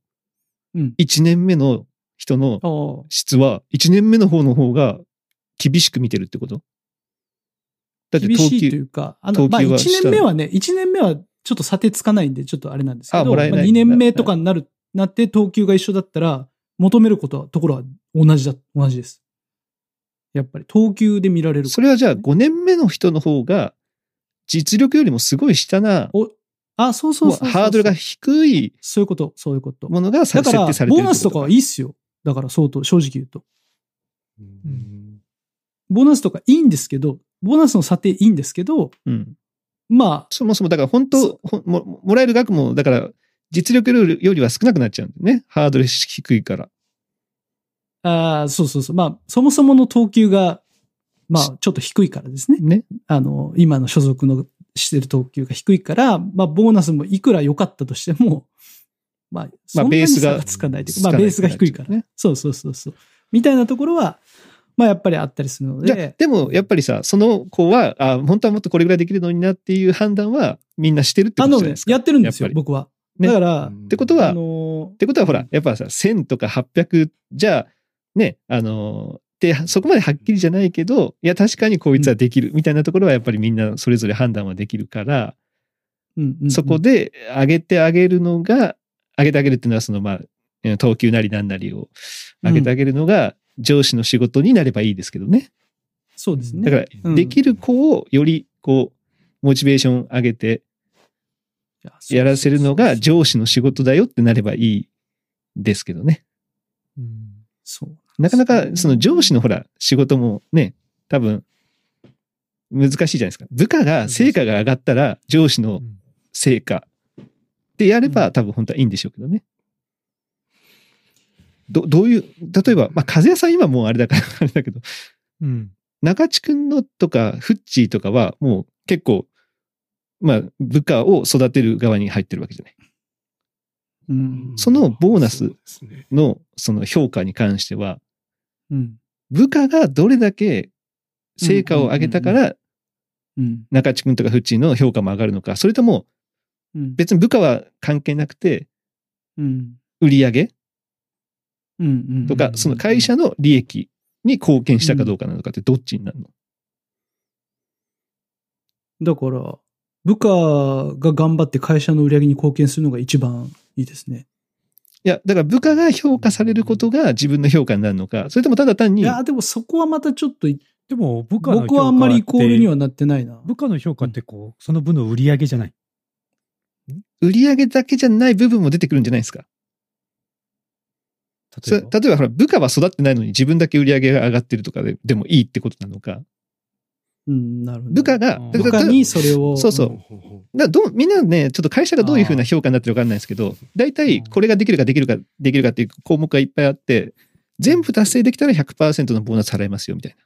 うん。1年目の人の。質は、1年目の方の方が厳しく見てるってこと？だって等厳しいとい級、うか、あの、まあ、1等級は下年目はね、1年目はちょっと査定つかないんで、ちょっとあれなんですけど、あもらえないまあ、2年目とかになる、なって等級が一緒だったら、求めることは、ところは同じだ、同じです。やっぱり、等級で見られるからそれはじゃあ5年目の人の方が、実力よりもすごい下な、お、あ、そうそうそうそうもうハードルが低いそういうこと、そういうこと。ものがさだから設定さ、れてるボーナスとかはいいっすよ。だから、相当、正直言うと。うんボーナスとかいいんですけど、ボーナスの査定いいんですけど、うん。まそもそもだから本当も、もらえる額も、だから実力よりは少なくなっちゃうんだよね。ハードル低いから。あ、ああ、そうそうそう。まあ、そもそもの等級が、まあ、ちょっと低いからですね。ね。あの、今の所属のしてる等級が低いから、まあ、ボーナスもいくら良かったとしても、まあ、そんなにベースが差がつかないというか、まあ、ベースが低いからね。そうそうそうそう。みたいなところは、まあ、やっぱりあったりするので、でもやっぱりさ、その子は、あ本当はもっとこれぐらいできるのになっていう判断はみんなしてるってことじゃないです、か。やってるんですよやっ、ぱり。僕は。ね。だから、ってことは、あっのてことはほら、やっぱさ、1000とか800じゃ、ね、あのー、で、そこまではっきりじゃないけど、いや、確かにこいつはできるみたいなところはやっぱりみんなそれぞれ判断はできるから、うんうんうん。そこで上げてあげるのが、上げてあげるっていうのは、その、まあ、えー等級なりなんなりを上げてあげるのが、上司の仕事になればいいですけどね。そうですね。だから、うんできる子をより、こう、モチベーション上げていやらせるのが上司の仕事だよってなればいいですけどね。うんそう。なかなか、その上司のほら、仕事もね、多分、難しいじゃないですか。部下が、成果が上がったら、上司の成果でやれば、多分本当はいいんでしょうけどね。ど、どういう、例えば、まあ、風谷さん今もうあれだから、あれだけど、うん。中地君のとか、フッチーとかは、もう結構、まあ、部下を育てる側に入ってるわけじゃない。うん。そのボーナスの、その評価に関しては、うん。部下がどれだけ成果を上げたから、うん。中地君とかフッチーの評価も上がるのか、それともうん。別に部下は関係なくて、うん。売り上げ。とか、その会社の利益に貢献したかどうかなのかってどっちになるの？だから、部下が頑張って会社の売り上げに貢献するのが一番いいですね。いや、だから部下が評価されることが自分の評価になるのか、それともただ単に、いや、でもそこはまたちょっと、でも、部下の評価って僕はあんまりイコールにはなってないな。部下の評価ってこう、その分の売り上げじゃない。売り上げだけじゃない部分も出てくるんじゃないですか？そ例えば？れ例えばほら、部下は育ってないのに自分だけ売り上げが上がってるとかででもいいってことなのか？うん、なるほど。部下が、部下にそれを。そうそうだどうみんなね、ちょっと会社がどういうふうな評価になってるかわかんないですけど、大体これができるかできるかできるかっていう項目がいっぱいあって、全部達成できたら100%のボーナス払いますよみたい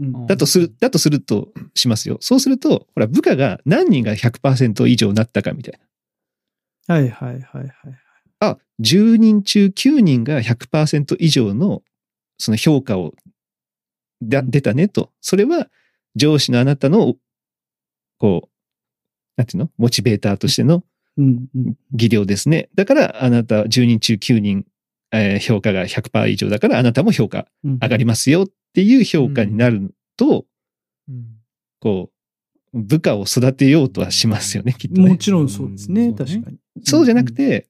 な。うん。だとする、だとするとしますよ。そうすると、ほら、部下が何人が100%以上になったかみたいな。はいはいはいはい。あ、10人中9人が100%以上のその評価をだ出たねと。それは上司のあなたの、こう、なんていうの？モチベーターとしての。技量ですね。だからあなた10人中9人、えー評価が100%以上だからあなたも評価うん上がりますよっていう評価になると、うんこう、部下を育てようとはしますよね、きっとね。もちろんそうですね。うん確かに。そうじゃなくて、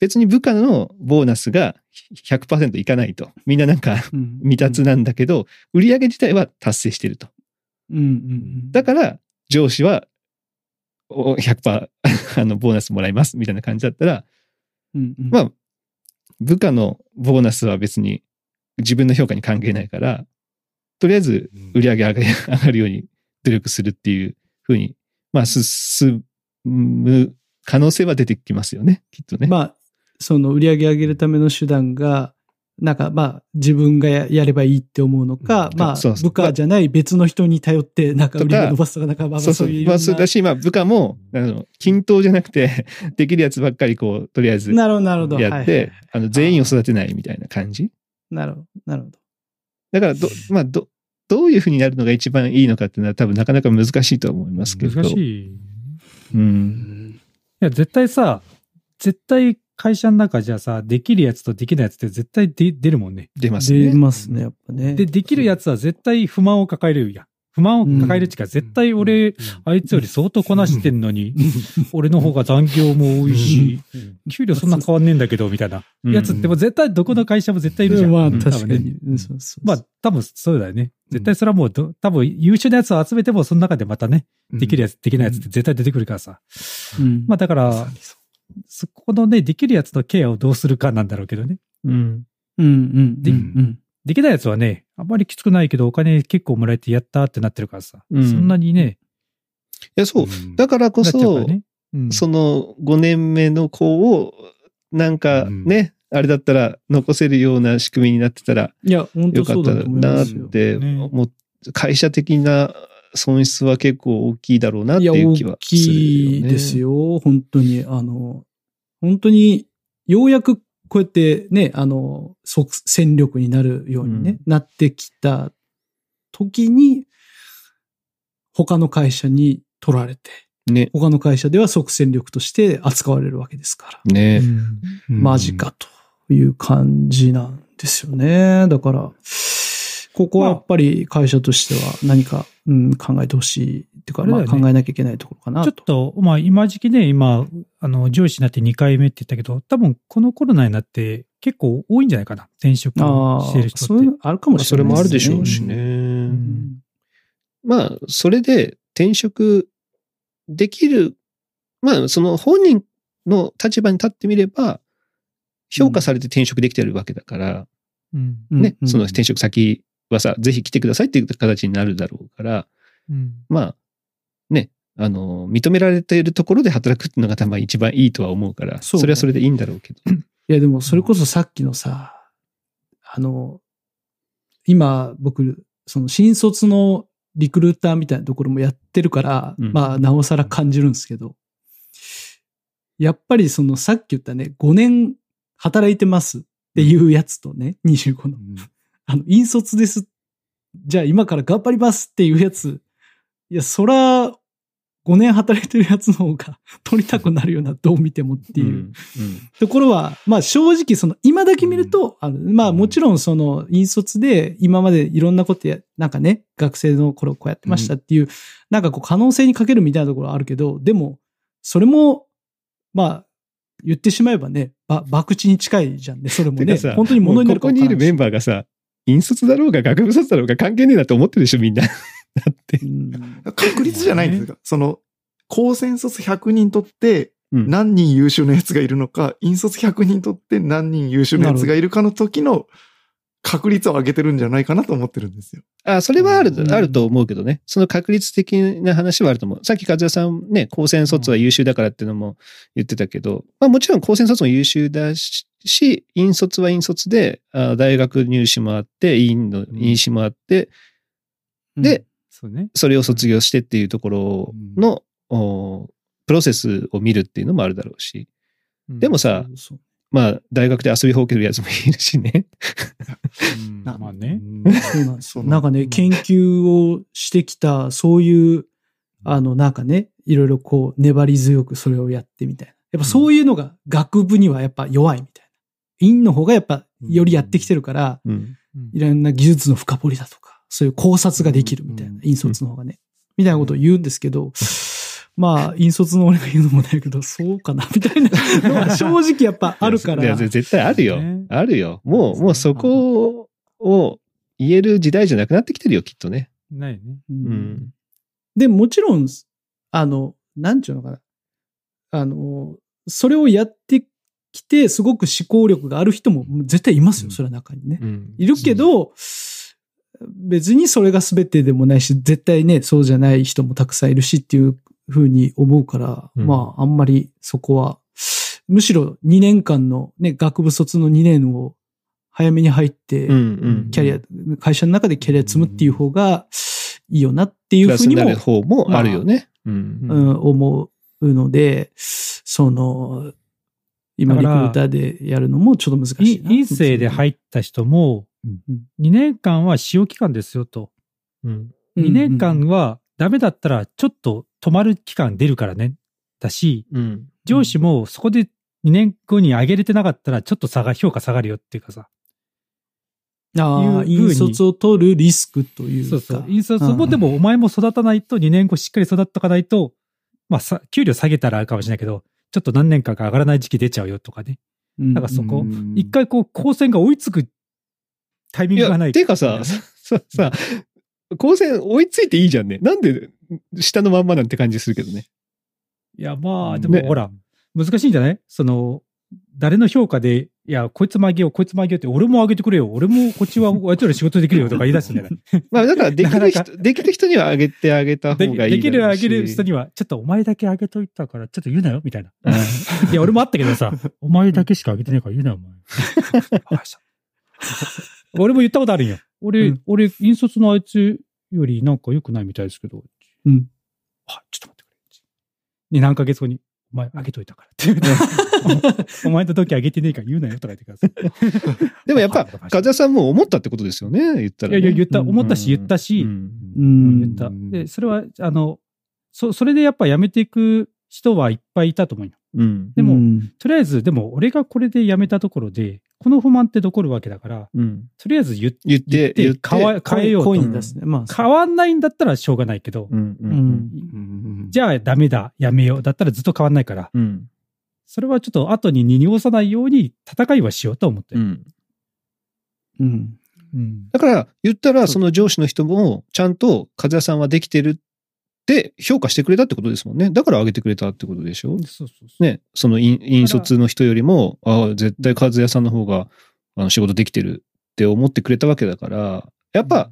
別に部下のボーナスが100%いかないと。みんななんかうん未達なんだけど、売上自体は達成してると。うんうんうん。だから、上司はお100% あのボーナスもらいますみたいな感じだったら、うんうん、まあ、部下のボーナスは別に自分の評価に関係ないから、とりあえず売り上げ上がり 上がるように努力するっていうふうに、まあ、進む可能性は出てきますよね、きっとね。まあ、その売り上げ上げるための手段が、なんかまあ自分がややればいいって思うのか、うんまあ部下じゃない別の人に頼ってなんか売り上げ伸ばすとか、なんかまあまあそうそう。そういういろんな。まあ、そうだし、まあ、部下も、あの、均等じゃなくて、できるやつばっかり、こう、とりあえずなるほど、なるほど。やってあの、全員を育てないみたいな感じ？なるほど、なるほど。だから、ど、まあ、ど、どういうふうになるのが一番いいのかっていうのは多分なかなか難しいと思いますけど。難しい。いうん。や、絶対さ、絶対会社の中じゃさ、できるやつとできないやつって絶対で出るもんね。出ます出ね。ますね、やっぱね。で、できるやつは絶対不満を抱えるやん。不満を抱えるっていうか、絶対俺、あいつより相当こなしてんのに、俺の方が残業も多いし、給料そんな変わんねえんだけど、みたいなやつってもう絶対どこの会社も絶対いるじゃん。まあうん確かにまあ、多分そうだよね。絶対それはもうど、多分優秀なやつを集めても、その中でまたね、できるやつ、できないやつって絶対出てくるからさ。うんまあだから、そこのね、できるやつのケアをどうするかなんだろうけどね。うん。うんうんでうんできないやつはね、あんまりきつくないけど、お金結構もらえてやったってなってるからさ。うんそんなにね、いや、そう。だからこそなっちゃうから、ね。うんその5年目の子を、なんかね、あれだったら残せるような仕組みになってたらいや、本当よかったそうだと思いなっますよ。てね思っ会社的な損失は結構大きいだろうなっていう気は大するよ、ね。きいですよ。本当に。あの、本当に、ようやくこうやってね、あの、即戦力になるようにね、なってきた時に、他の会社に取られて、ね。他の会社では即戦力として扱われるわけですから。ね。マジかという感じなんですよね。だから、ここはやっぱり会社としては何か、うん、考えてほしい。っていうか、まあ考えなきゃいけないところかなちょと。っと、まあ今時期ね、今、あの、上司になって2回目って言ったけど、多分このコロナになって結構多いんじゃないかな。転職あしてる人って。あ、あるかもしれないそれもあるでしょうしね。ね。んまあ、それで転職できる、まあ、その本人の立場に立ってみれば、評価されて転職できてるわけだから、うん。ね、うんその転職先はさ、ぜひ来てくださいっていう形になるだろうから、うん。まあ、ね、あの、認められているところで働くっていうのが多分一番いいとは思うから、そうね。それはそれでいいんだろうけど。いや、でもそれこそさっきのさ、あの、今僕、その新卒のリクルーターみたいなところもやってるから、うん。まあ、なおさら感じるんですけど、やっぱりそのさっき言ったね、5年働いてますっていうやつとね、25の、あの、引率です。じゃあ今から頑張りますっていうやつ、いや、そら、5年働いてるやつの方が取りたくなるような、どう見てもっていう。うんところは、まあ正直その今だけ見ると、あのまあもちろんその引率で今までいろんなことや、なんかね、学生の頃こうやってましたっていう、なんかこう可能性にかけるみたいなところはあるけど、でも、それも、まあ、言ってしまえばね、ば、博打に近いじゃんね、それもね。本当に物になるここにいるメンババーがさ、引率だろうが学部卒だろうが関係ねえなって思ってるでしょ、みんな。だって。ー。確率じゃないんですか？その、高専卒100人とってうん何人優秀なやつがいるのか、引率100人とって何人優秀なやつがいるかの時の確率を上げてるんじゃないかなと思ってるんですよ。あ、それはある、うんあると思うけどね。その確率的な話はあると思う。さっき和也さんね、高専卒は優秀だからっていうのも言ってたけど、まあもちろん高専卒も優秀だし、引率は引率で、あ大学入試もあって、院の院試もあって、で、そうね。それを卒業してっていうところの、おプロセスを見るっていうのもあるだろうし。でもさそうそうまあ、大学で遊びほうけるやつもいるしね。うんなまあね。うんそう なんかね、研究をしてきた、そういう、あの、なんかね、いろいろこう、粘り強くそれをやってみたいな。やっぱそういうのが学部にはやっぱ弱いみたいな。院の方がやっぱよりやってきてるから、うん。うんいろんな技術の深掘りだとか、そういう考察ができるみたいな、うん引率の方がね。みたいなことを言うんですけど、まあ、引率の俺が言うのもないけど、そうかな、みたいなのは 正直やっぱあるから。いや、絶対あるよね。あるよ。もう、もうそこを言える時代じゃなくなってきてるよ、きっとね。ないね。ううんん。で、もちろん、あの、なんちゅうのかな。あの、それをやってきて、すごく思考力がある人も絶対いますよ、それは中にね。うん。いるけど、別にそれが全てでもないし、絶対ね、そうじゃない人もたくさんいるしっていうふうに思うから、うんまあ、あんまりそこは、むしろ2年間のね、学部卒の2年を早めに入って、うんうん。キャリア、会社の中でキャリア積むっていう方がいいよなっていうふうにも方もあるよね。うん。うん、思うので、その、今リクルーターでやるのもちょっと難しいな。陰性で入った人も、うん2年間は使用期間ですよと。うん。2年間はダメだったらちょっと止まる期間出るからね。だし、うん。上司もそこで2年後に上げれてなかったらちょっと差が、評価下がるよっていうかさ。ああ、引率を取るリスクというか。そうそう。引率もでもお前も育たないと2年後しっかり育っとかないと、まあさ、給料下げたらあるかもしれないけど、ちょっと何年間か上がらない時期出ちゃうよとかね。うん、なんかそこうん一回こう、光線が追いつくタイミングがない。ていうかさ、さ、さ、光線追いついていいじゃんね。なんで下のまんまなんて感じするけどね。いや、まあ、でねもほら、難しいんじゃない？その、誰の評価で、いや、こいつもあげよう、こいつもあげようって、俺もあげてくれよ、俺もこっちは、あいつら仕事できるよとか言い出すんじゃないまあだからできなかなかる人、できる人にはあげてあげた方でがいいできるあげる人に。には、ちょっとお前だけあげといたから、ちょっと言うなよ、みたいな。うんいや、俺もあったけどさ、お前だけしかあげてないから言うなよ、お前。俺も言ったことあるんよ。俺、うん俺、引率のあいつよりなんか良くないみたいですけど。うん。あ、ちょっと待ってくれ。で、何ヶ月後に、お前あげといたからって言うて お前の時あげてねえから言うなよとか言ってください。でもやっぱ、あ風間さんも思ったってことですよね、言ったら、ね。いやいや、言った、うん思ったし言ったし、うんうん言った。で、それは、あの、そ、それでやっぱ辞めていく人はいっぱいいたと思うよ。うん。でもうんとりあえず、でも俺がこれで辞めたところで、この不満って残るわけだから、うん。とりあえず言っ言って、言って。変わ変えようとね。まあ、変わんないんだったらしょうがないけど、うん。う。うんん。うんじゃあダメだ、やめよう。だったらずっと変わんないから、うん。それはちょっと後に濁さないように戦いはしようと思ってる。うん。うん。うんだから、言ったら、その上司の人も、ちゃんと、風谷さんはできてるって評価してくれたってことですもんね。だから上げてくれたってことでしょ？そうそう。ね、その引引率の人よりも、ああ、絶対和也さんの方があの仕事できてるって思ってくれたわけだから、やっぱ、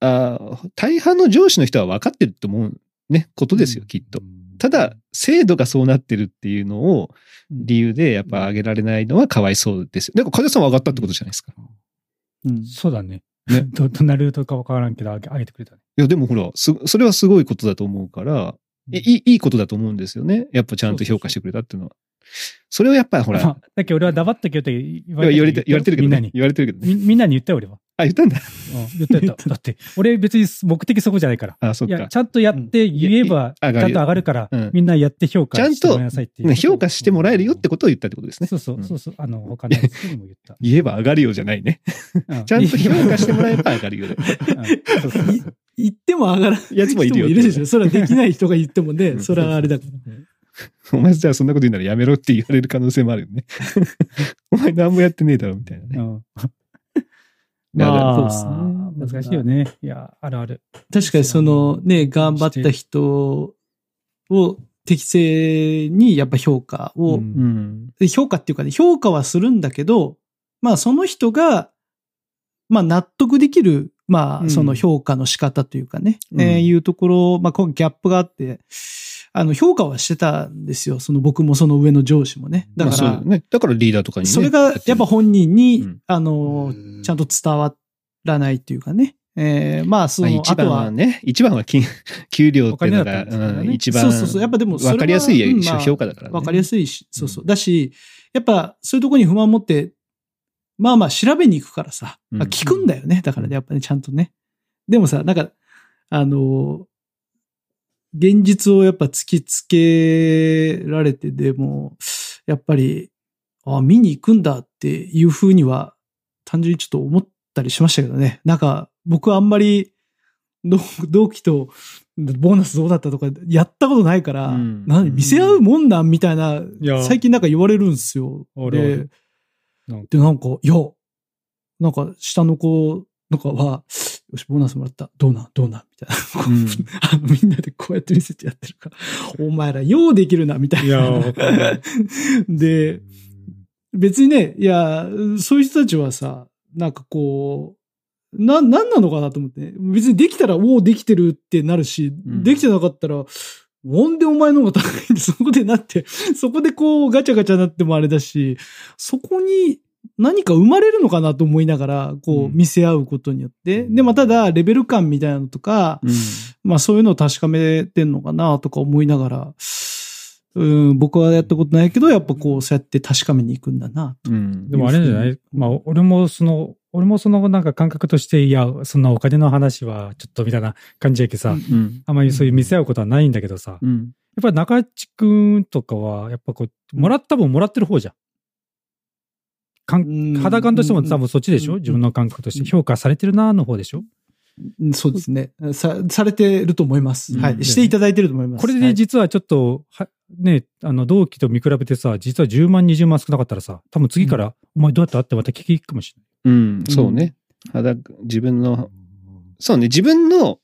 あー大半の上司の人は分かってると思うね、ことですよ、きっと。ただ、制度がそうなってるっていうのを理由でやっぱ上げられないのはかわいそうですよ。でも、風さんは上がったってことじゃないですか。うん。そうだね。ね ど、どなるとかわからんけど、あげあげてくれたね。いや、でもほら、すそれはすごいことだと思うから、いいいいことだと思うんですよね。やっぱちゃんと評価してくれたっていうのは。それをやっぱりほら、まあだけど俺は黙ったけどって言言われて言われてるけどねみんなに。。言われてるけどね。みみんなに言ったよ、俺は。あ、言ったんだ。うん言った 言った。だって、俺別に目的そこじゃないから。あ、そっか。ちゃんとやって言えば、ちゃんと上がるからうん、みんなやって評価ちゃんとしてもらいなさいっていうね評価してもらえるよってことを言ったってことですね。そうそう、んそうそう、あの、他のやつにも言った。言えば上がるよじゃないね。うん ちゃんと評価してもらえば上がるよで。うんそうそうそう言っても上がらないやつもいるよ人もいるでしょ。それはできない人が言ってもね、んそれはあれだから。お前じゃあそんなこと言うならやめろって言われる可能性もあるよね。お前何もやってねえだろみたいなね。うんだからまあ、そうですね難しいよね。いや、あるある。確かにそのね、頑張った人を適正にやっぱ評価を、うんうん。で評価っていうかね、評価はするんだけど、まあその人が、まあ納得できる、まうんあその評価の仕方というかね、うんえーいうところ、まあこうギャップがあって、あの評価はしてたんですよ。その僕もその上の上司もね。だまあからね。だからリーダーとかにね。それがやっぱ本人に、うんあの、ちゃんと伝わらないっていうかね。えーまあその、まあ一番は、はね、一番は金 給料っていうのが、ねうん一番そうそうそう。やっぱでもそれはわかりやすい評価だからね。わかりやすいし、そうそう。だし、やっぱそういうところに不満持って、まあまあ調べに行くからさ、うんあ聞くんだよね。だからね、やっぱね、ちゃんとね。でもさ、なんか、あの、現実をやっぱ突きつけられてでも、やっぱり、あ見に行くんだっていうふうには、単純にちょっと思ったりしましたけどね。なんか、僕はあんまり、同同期とボーナスどうだったとかやったことないから、うん。何見せ合うもんなんみたいな、や。最近なんか言われるんですよ。でなんか。で、なんか、いや、なんか下の子とかは、よし、ボーナスもらった。どうなん？どうなん？みたいな。うん。あのみんなでこうやって見せてやってるから、お前らようできるな、みたいな。わかる で、別にね、いや、そういう人たちはさ、なんかこう、な、なんなのかなと思って、ね、別にできたら、おお、できてるってなるし、ん。できてなかったら、なんでお前の方が高いんで、そこでなって、そこでこう、ガチャガチャなってもあれだし、そこに何か生まれるのかなと思いながら、こう、うん。見せ合うことによって。で、まあ、ただ、レベル感みたいなのとか、うん。まあそういうのを確かめてんのかなとか思いながら、うん、僕はやったことないけど、やっぱこう、そうやって確かめに行くんだな。うん。でもあれじゃない？まあ、俺もその、俺もそのなんか感覚として、いや、そんなお金の話はちょっとみたいな感じやけどさ、うん。あんまりそういう見せ合うことはないんだけどさ、やっうん。ぱり中地くんとかは、やっぱこう、もらった分もらってる方じゃん。肌感としても多分そっちでしょ？うん自分の感覚として。評価されてるなーの方でしょ？うんそうですね。さ、されてると思います。うんはい。していただいてると思います。これで実はちょっと、はね、あの、同期と見比べてさ、実は10万、20万少なかったらさ、多分次から、お前どうやった？ってまた聞きくかもしれない。うん、そうね。肌自分の、そうね、自分の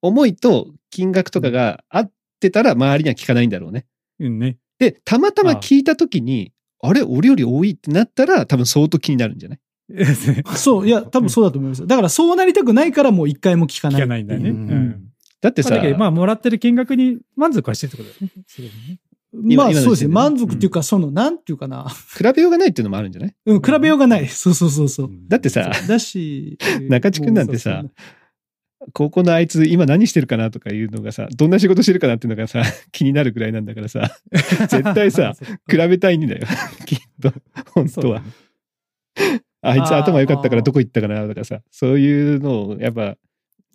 思いと金額とかが合ってたら周りには聞かないんだろうね。うんね。で、たまたま聞いたときに、あれ、俺より多いってなったら、多分相当気になるんじゃない？そう、いや、多分そうだと思います。だからそうなりたくないからもう一回も聞かない。聞かないんだよね。ううんだってさ、まあだけど、まあ、もらってる金額に満足はしてるってことだよね。すごいねまあそうですね満足っていうか、その、なんていうかな。比べようがないっていうのもあるんじゃない？うん、比べようがない。そうそうそうそう。だってさ、だし、中地君なんてさもう高校のあいつ今何してるかなとかいうのがさ、どんな仕事してるかなっていうのがさ、気になるぐらいなんだからさ、絶対さ、比べたいんだよ。きっと、本当は。あいつ頭良かったからどこ行ったかなとかさ、そういうのを、やっぱ、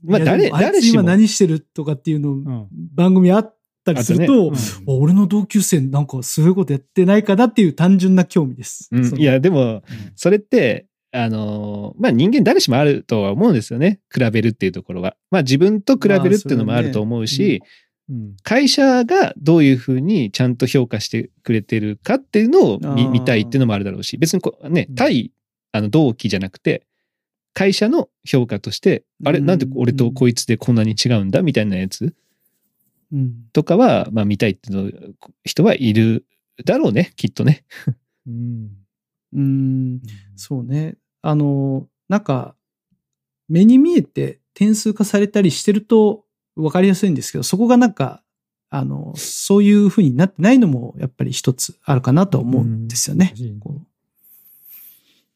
まあ誰、誰しも。つ今何してるとかっていうの、うん。番組あったりすると、うんあ俺の同級生なんかすごいことやってないかなっていう単純な興味です。うんいや、でも、それって、あのーまあ人間誰しもあるとは思うんですよね。比べるっていうところは。まあ自分と比べるっていうのもあると思うし、うん。会社がどういうふうにちゃんと評価してくれてるかっていうのを見たいっていうのもあるだろうし、別にこうねう、ん対、あの、同期じゃなくて、会社の評価として、あれ、うんなんで俺とこいつでこんなに違うんだみたいなやつうんとかは、まあ見たいっていうの人はいるだろうね、きっとね。うん。うん、そうね。あの、なんか、目に見えて点数化されたりしてると分かりやすいんですけど、そこがなんか、あの、そういうふうになってないのも、やっぱり一つあるかなと思うんですよね。うんこ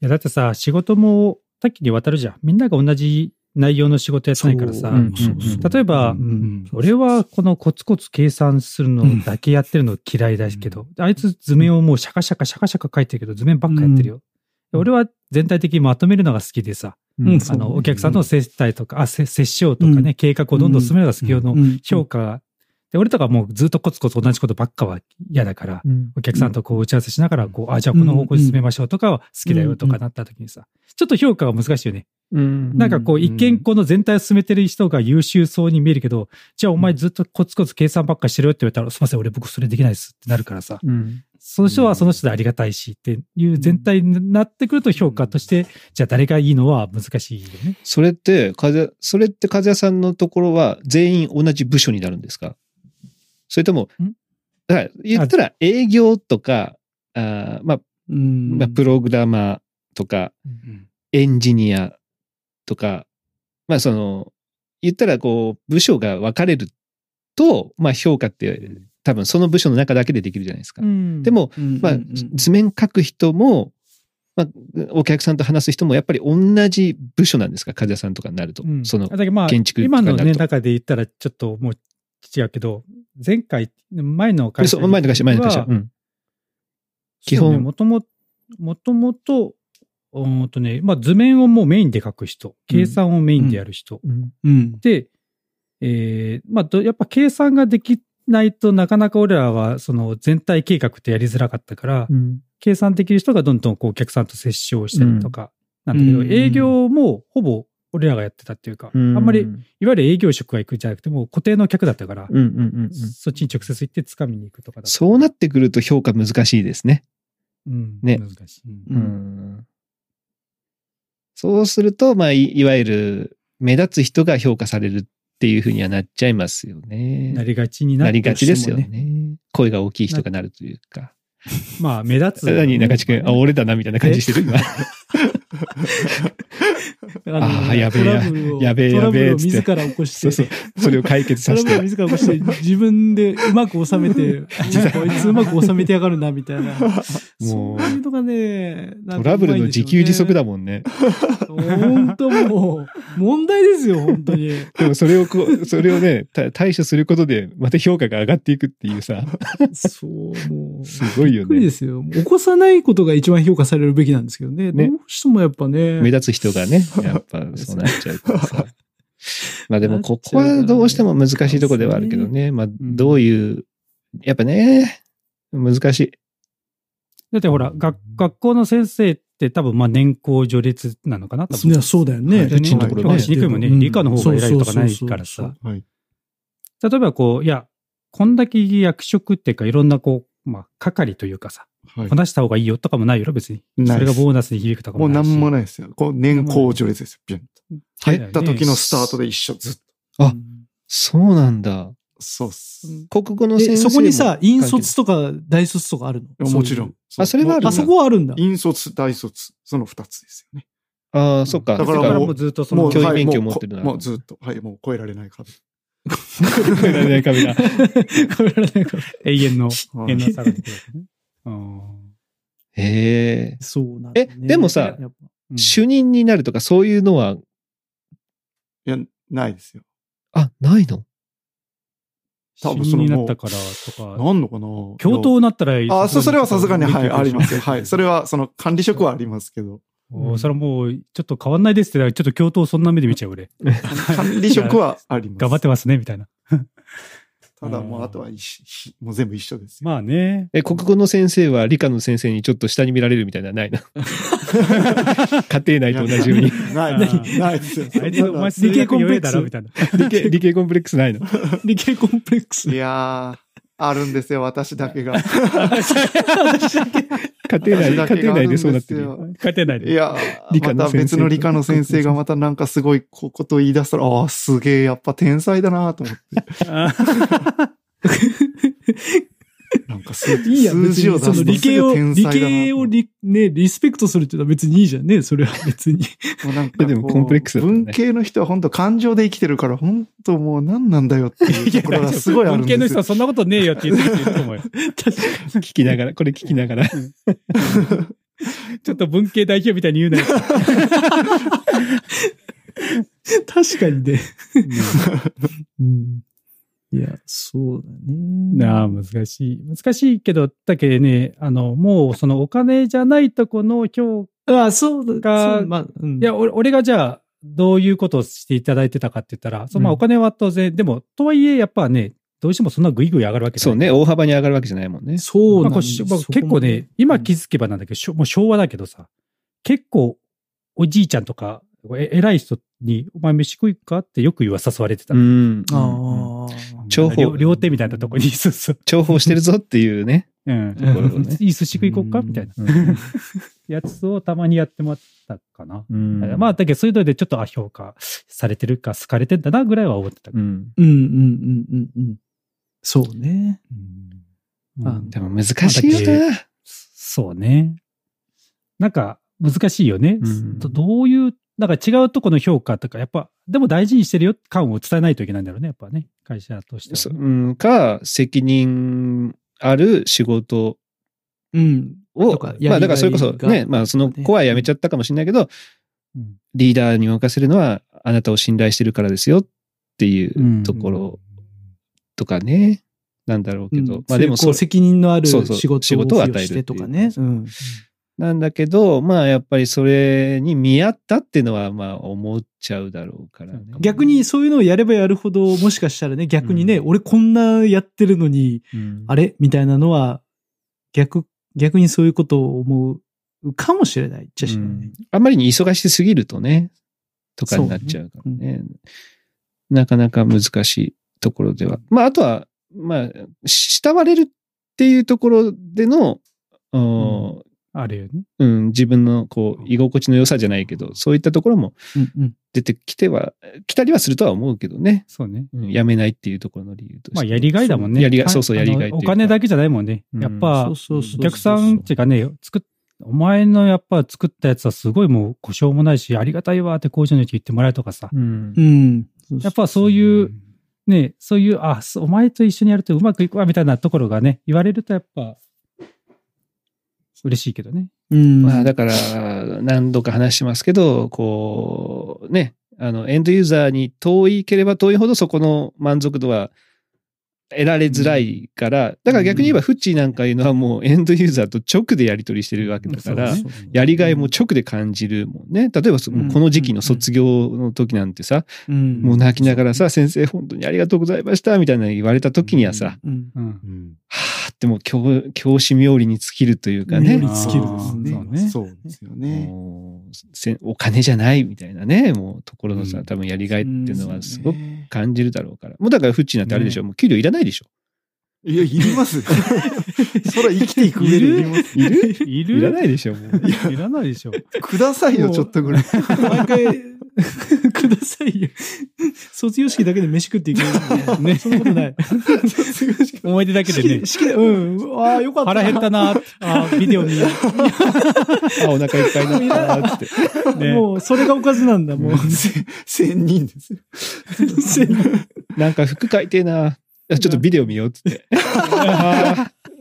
いや、だってさ、仕事も多岐にわたるじゃん。みんなが同じ内容の仕事やってないからさ。例えばうんうん俺はこのコツコツ計算するのだけやってるの嫌いだけど、あいつ図面をもうシャカシャカシャカシャカ書いてるけど図面ばっかやってるよ。俺は全体的にまとめるのが好きでさ、うん。あの、お客さんの接待とか、あ、せ接しようとかね、うん。計画をどんどん進めるのが好き。よのうん。評価。が。で、俺とかもうずっとコツコツ同じことばっかは嫌だから、お客さんとこう打ち合わせしながら、こう、あ、じゃあこの方向に進めましょうとかは好きだよとかなった時にさ、ちょっと評価が難しいよね。うん。なんかこう、一見この全体を進めてる人が優秀そうに見えるけど、じゃあお前ずっとコツコツ計算ばっかしてるよって言われたら、すいません、俺僕それできないですってなるからさ、うんその人はその人でありがたいしっていう全体になってくると評価として、じゃあ誰がいいのは難しいよね。それって、風、それって風谷さんのところは全員同じ部署になるんですか？それともん、だから言ったら営業とか、あーまあ、うん。まあ、プログラマーとか、エンジニアとか、まあその、言ったらこう、部署が分かれると、まあ評価って多分その部署の中だけでできるじゃないですか。でも、うんまあうんうん、図面書く人も、まあ、お客さんと話す人もやっぱり同じ部署なんですか？風谷さんとかになると。うんその建築今のね、とかになると中で言ったらちょっともう違うけど、前回、前の会社そう前の会社、前の会社。はうん。基本もともと、もともと、うんとね、まあ図面をもうメインで書く人、計算をメインでやる人。うん。で、えーまあど、やっぱ計算ができないとなかなか俺らはその全体計画ってやりづらかったから、計算できる人がどんどんこうお客さんと接触したりとかなんだけど、うん営業もほぼ俺らがやってたっていうか、うあんまり、いうんわゆる営業職が行くんじゃなくて、もう固定の客だったから、うんうんうん。そっちに直接行って掴みに行くとかそうなってくると評価難しいですね。うん、ね難しい。ううんん。そうすると、まあ、いいわゆる、目立つ人が評価されるっていうふうにはなっちゃいますよね。なりがちになってなりがちですよね。声が大きい人がなるというか。まあ、目立つ。何、中地君、あ、俺だな、みたいな感じしてる今。ああやべえややべえやべえって自ら起こして、そうそう。それを解決させトラブル。自ら起こして、自分でうまく収めて、こいつうまく収めてやがるな、みたいな。もうそういうのがね、トかラブルの自給自足だももんね。ん。本当もう、問題ですよ、本当に。でもそれをこう、それをね、た対処することで、また評価が上がっていくっていうさ、そう、もう。すごいよびっくりでね。すよ。起こさないことが一番評価されるべきなんですけどね。ねどうしてもやっぱね。目立つ人がね、やっぱそうなっちゃうからさ。まあでも、ここはどうしても難しいところではあるけどね。まあ、どういう、やっぱね、難しい。だってほら、学学校の先生って多分まあ年功序列なのかな多分いや、そうだよね。うちのところねしにくいもんね。理科の方が偉いとかないからさ。はい。例えばこう、いや、こんだけ役職っていうかいろんなこう、まあ、係というかさ、はいこ。なした方がいいよとかもないよ、別に。ないですそれがボーナスに響くとかもうもないし。なんもないですよ。こう、年功序列ですよ。ビュンと入った時のスタートで一緒、ずっと。あそうなんだ。そうっす。国語ので、先生もそこにさ、引率とか大卒とかあるの？もちろん。。あそれはあるあそこはあるんだ。引率、大卒、その二つですよね。ああ、そっか。だからもうずっとその、教員はい免許を持ってるなもうこもうずっと、はい、もう超えられない壁。超えられない壁だ。これらないから 永遠の、はい永遠の差が出てくる。うんへえ。そうなんだ、ね。えでもさうん主任になるとかそういうのは、いや、ないですよ。あ、ないの？多分主任になったからとか、なんのかな教頭になったら、あ、そそれはさすがに、はい、ありますよ。はい。それは。は、その管理職はありますけど、おそれはもう、ちょっと変わんないですってちょっと教頭そんな目で見ちゃう俺。管理職はあります。頑張ってますね、みたいな。ただもう、あとはもう全部一緒ですよ。まあね。え、国語の先生は理科の先生にちょっと下に見られるみたいなのはないの 家庭内と同じように。ない、ない、ないですよ。あいつ、お前数学弱えだろ、みたいな。理系、理系コンプレックスないの？理系コンプレックスい。やー、あるんですよ、私だけが。家庭内、家庭内でそうなってるよ。よ。書いてないで。いやー、理科の先生また別の理科の先生がまたなんかすごいここと言い出したら、ああ、すげえ、やっぱ天才だなと思って。あ なんか数いいやん、数。字を出すとその理系を、理系をリ、ね、リスペクトするっていうのは別にいいじゃんね、それは別に。もうなんかでもコンプレックスね文系の人は本当感情で生きてるから、本当もう何なんだよっていうところがすごいあるん文系のですよ。人はそんなことねえよって言ってると思うよ。聞きながら、これ聞きながら。ちょっと文系代表みたいに言うなよ。確かにね。うん。いや、そうだね。なあ、難しい。難しいけど、だけどね、あの、もうそのお金じゃないとこの評ああ、そうだ。うまあ、うん。いや、俺俺がじゃあ、どういうことをしていただいてたかって言ったら、そのお金は当然、でも、とはいえ、やっぱね、どうしてもそんなグイグイ上がるわけじゃないそうね、大幅に上がるわけじゃないもんね。そうなんまあ結構ね、今気づけばなんだけど、しょもう昭和だけどさ、結構、おじいちゃんとか、え偉い人に、お前飯食いか？ってよく言わ誘われてた。うん。ああ。重宝両両手みたいなとこに、そうそう。重宝してるぞっていうね。うん。ところをねいい寿司食い行こうかみたいな。うんやつをたまにやってもらったかな。うんまあ、だけどそういうのでちょっと、あ、評価されてるか、好かれてんだな、ぐらいは思ってた。うん。うんうんうんうんうん。そうね。うんあでも難しいよな。そうね。なんか、難しいよね。うんどどういう、なんか違うとこの評価とか、やっぱ、でも大事にしてるよ感を伝えないといけないんだろうね、やっぱね。会社としてね、うん、か、責任ある仕事。うん。をまあだからそれこそね、まあその子は辞めちゃったかもしれないけど、うん。リーダーに任せるのはあなたを信頼してるからですよっていうところとかね、なんだろうけど、うん。まあでも責任のある仕事をを与えるとかね。うん。なんだけど、まあやっぱりそれに見合ったっていうのはまあ思っちゃうだろうからね。逆にそういうのをやればやるほど、もしかしたらね、逆にね、うん。俺こんなやってるのに、うん、あれ？みたいなのは、逆、逆にそういうことを思うかもしれないっちゃしれない。うん。あんまりに忙しすぎるとね、とかになっちゃうからね。なかなか難しいところでは。まあ、あとは、まあ、慕われるっていうところでの、おあるよね。うん、自分のこう居心地の良さじゃないけど、そういったところもうんうん出てきては、来たりはするとは思うけどね。そうね。うん、やめないっていうところの理由として。まあ、やりがいだもんね。やりがい、かそうそう、やりがいお金だけじゃないもんね。うんやっぱお客さんっていうかね、作っ、お前のやっぱ作ったやつはすごいもう故障もないし、ありがたいわって工場の人言ってもらえるとかさ。うんう。ん。やっぱそういう、ね、そういう、あ、そお前と一緒にやるとうまくいくわみたいなところがね、言われるとやっぱ、嬉しいけどね。うん。まあ、だから、何度か話してますけど、こう、ね、あの、エンドユーザーに遠いければ遠いほどそこの満足度は得られづらいから、だから逆に言えばフッチーなんかいうのはもうエンドユーザーと直でやり取りしてるわけだから、やりがいも直で感じるもんね。例えばこの時期の卒業の時なんてさ、うんもう泣きながらさ、先生本当にありがとうございました、みたいなの言われた時にはさ、うん。うん。うん。はぁってもう教教師冥利に尽きるというかね。冥利尽きるですねそうね。そうですよね。お金じゃないみたいなね、もうところのさ、うん多分やりがいっていうのはすごくね感じるだろうから。もうだからフッチーなんてあれでしょ、もう給料いらないでしょ。いや、いります。そら生きていく上でいります。いる？いる？いらないでしょ、もう。いらないでしょ。くださいよ、ちょっとぐらい。毎回、くださいよ。卒業式だけで飯食っていけるんでね。そんなことない。卒業式。思い出だけでね。式で、うん。ああ、よかった。腹減ったなあビデオ見よ あ、お腹いっぱいになった、つって。う。ね。もう、それがおかずなんだ、もう。千人ですよ。なんか服買いてえな。ちょっとビデオ見よう、つって。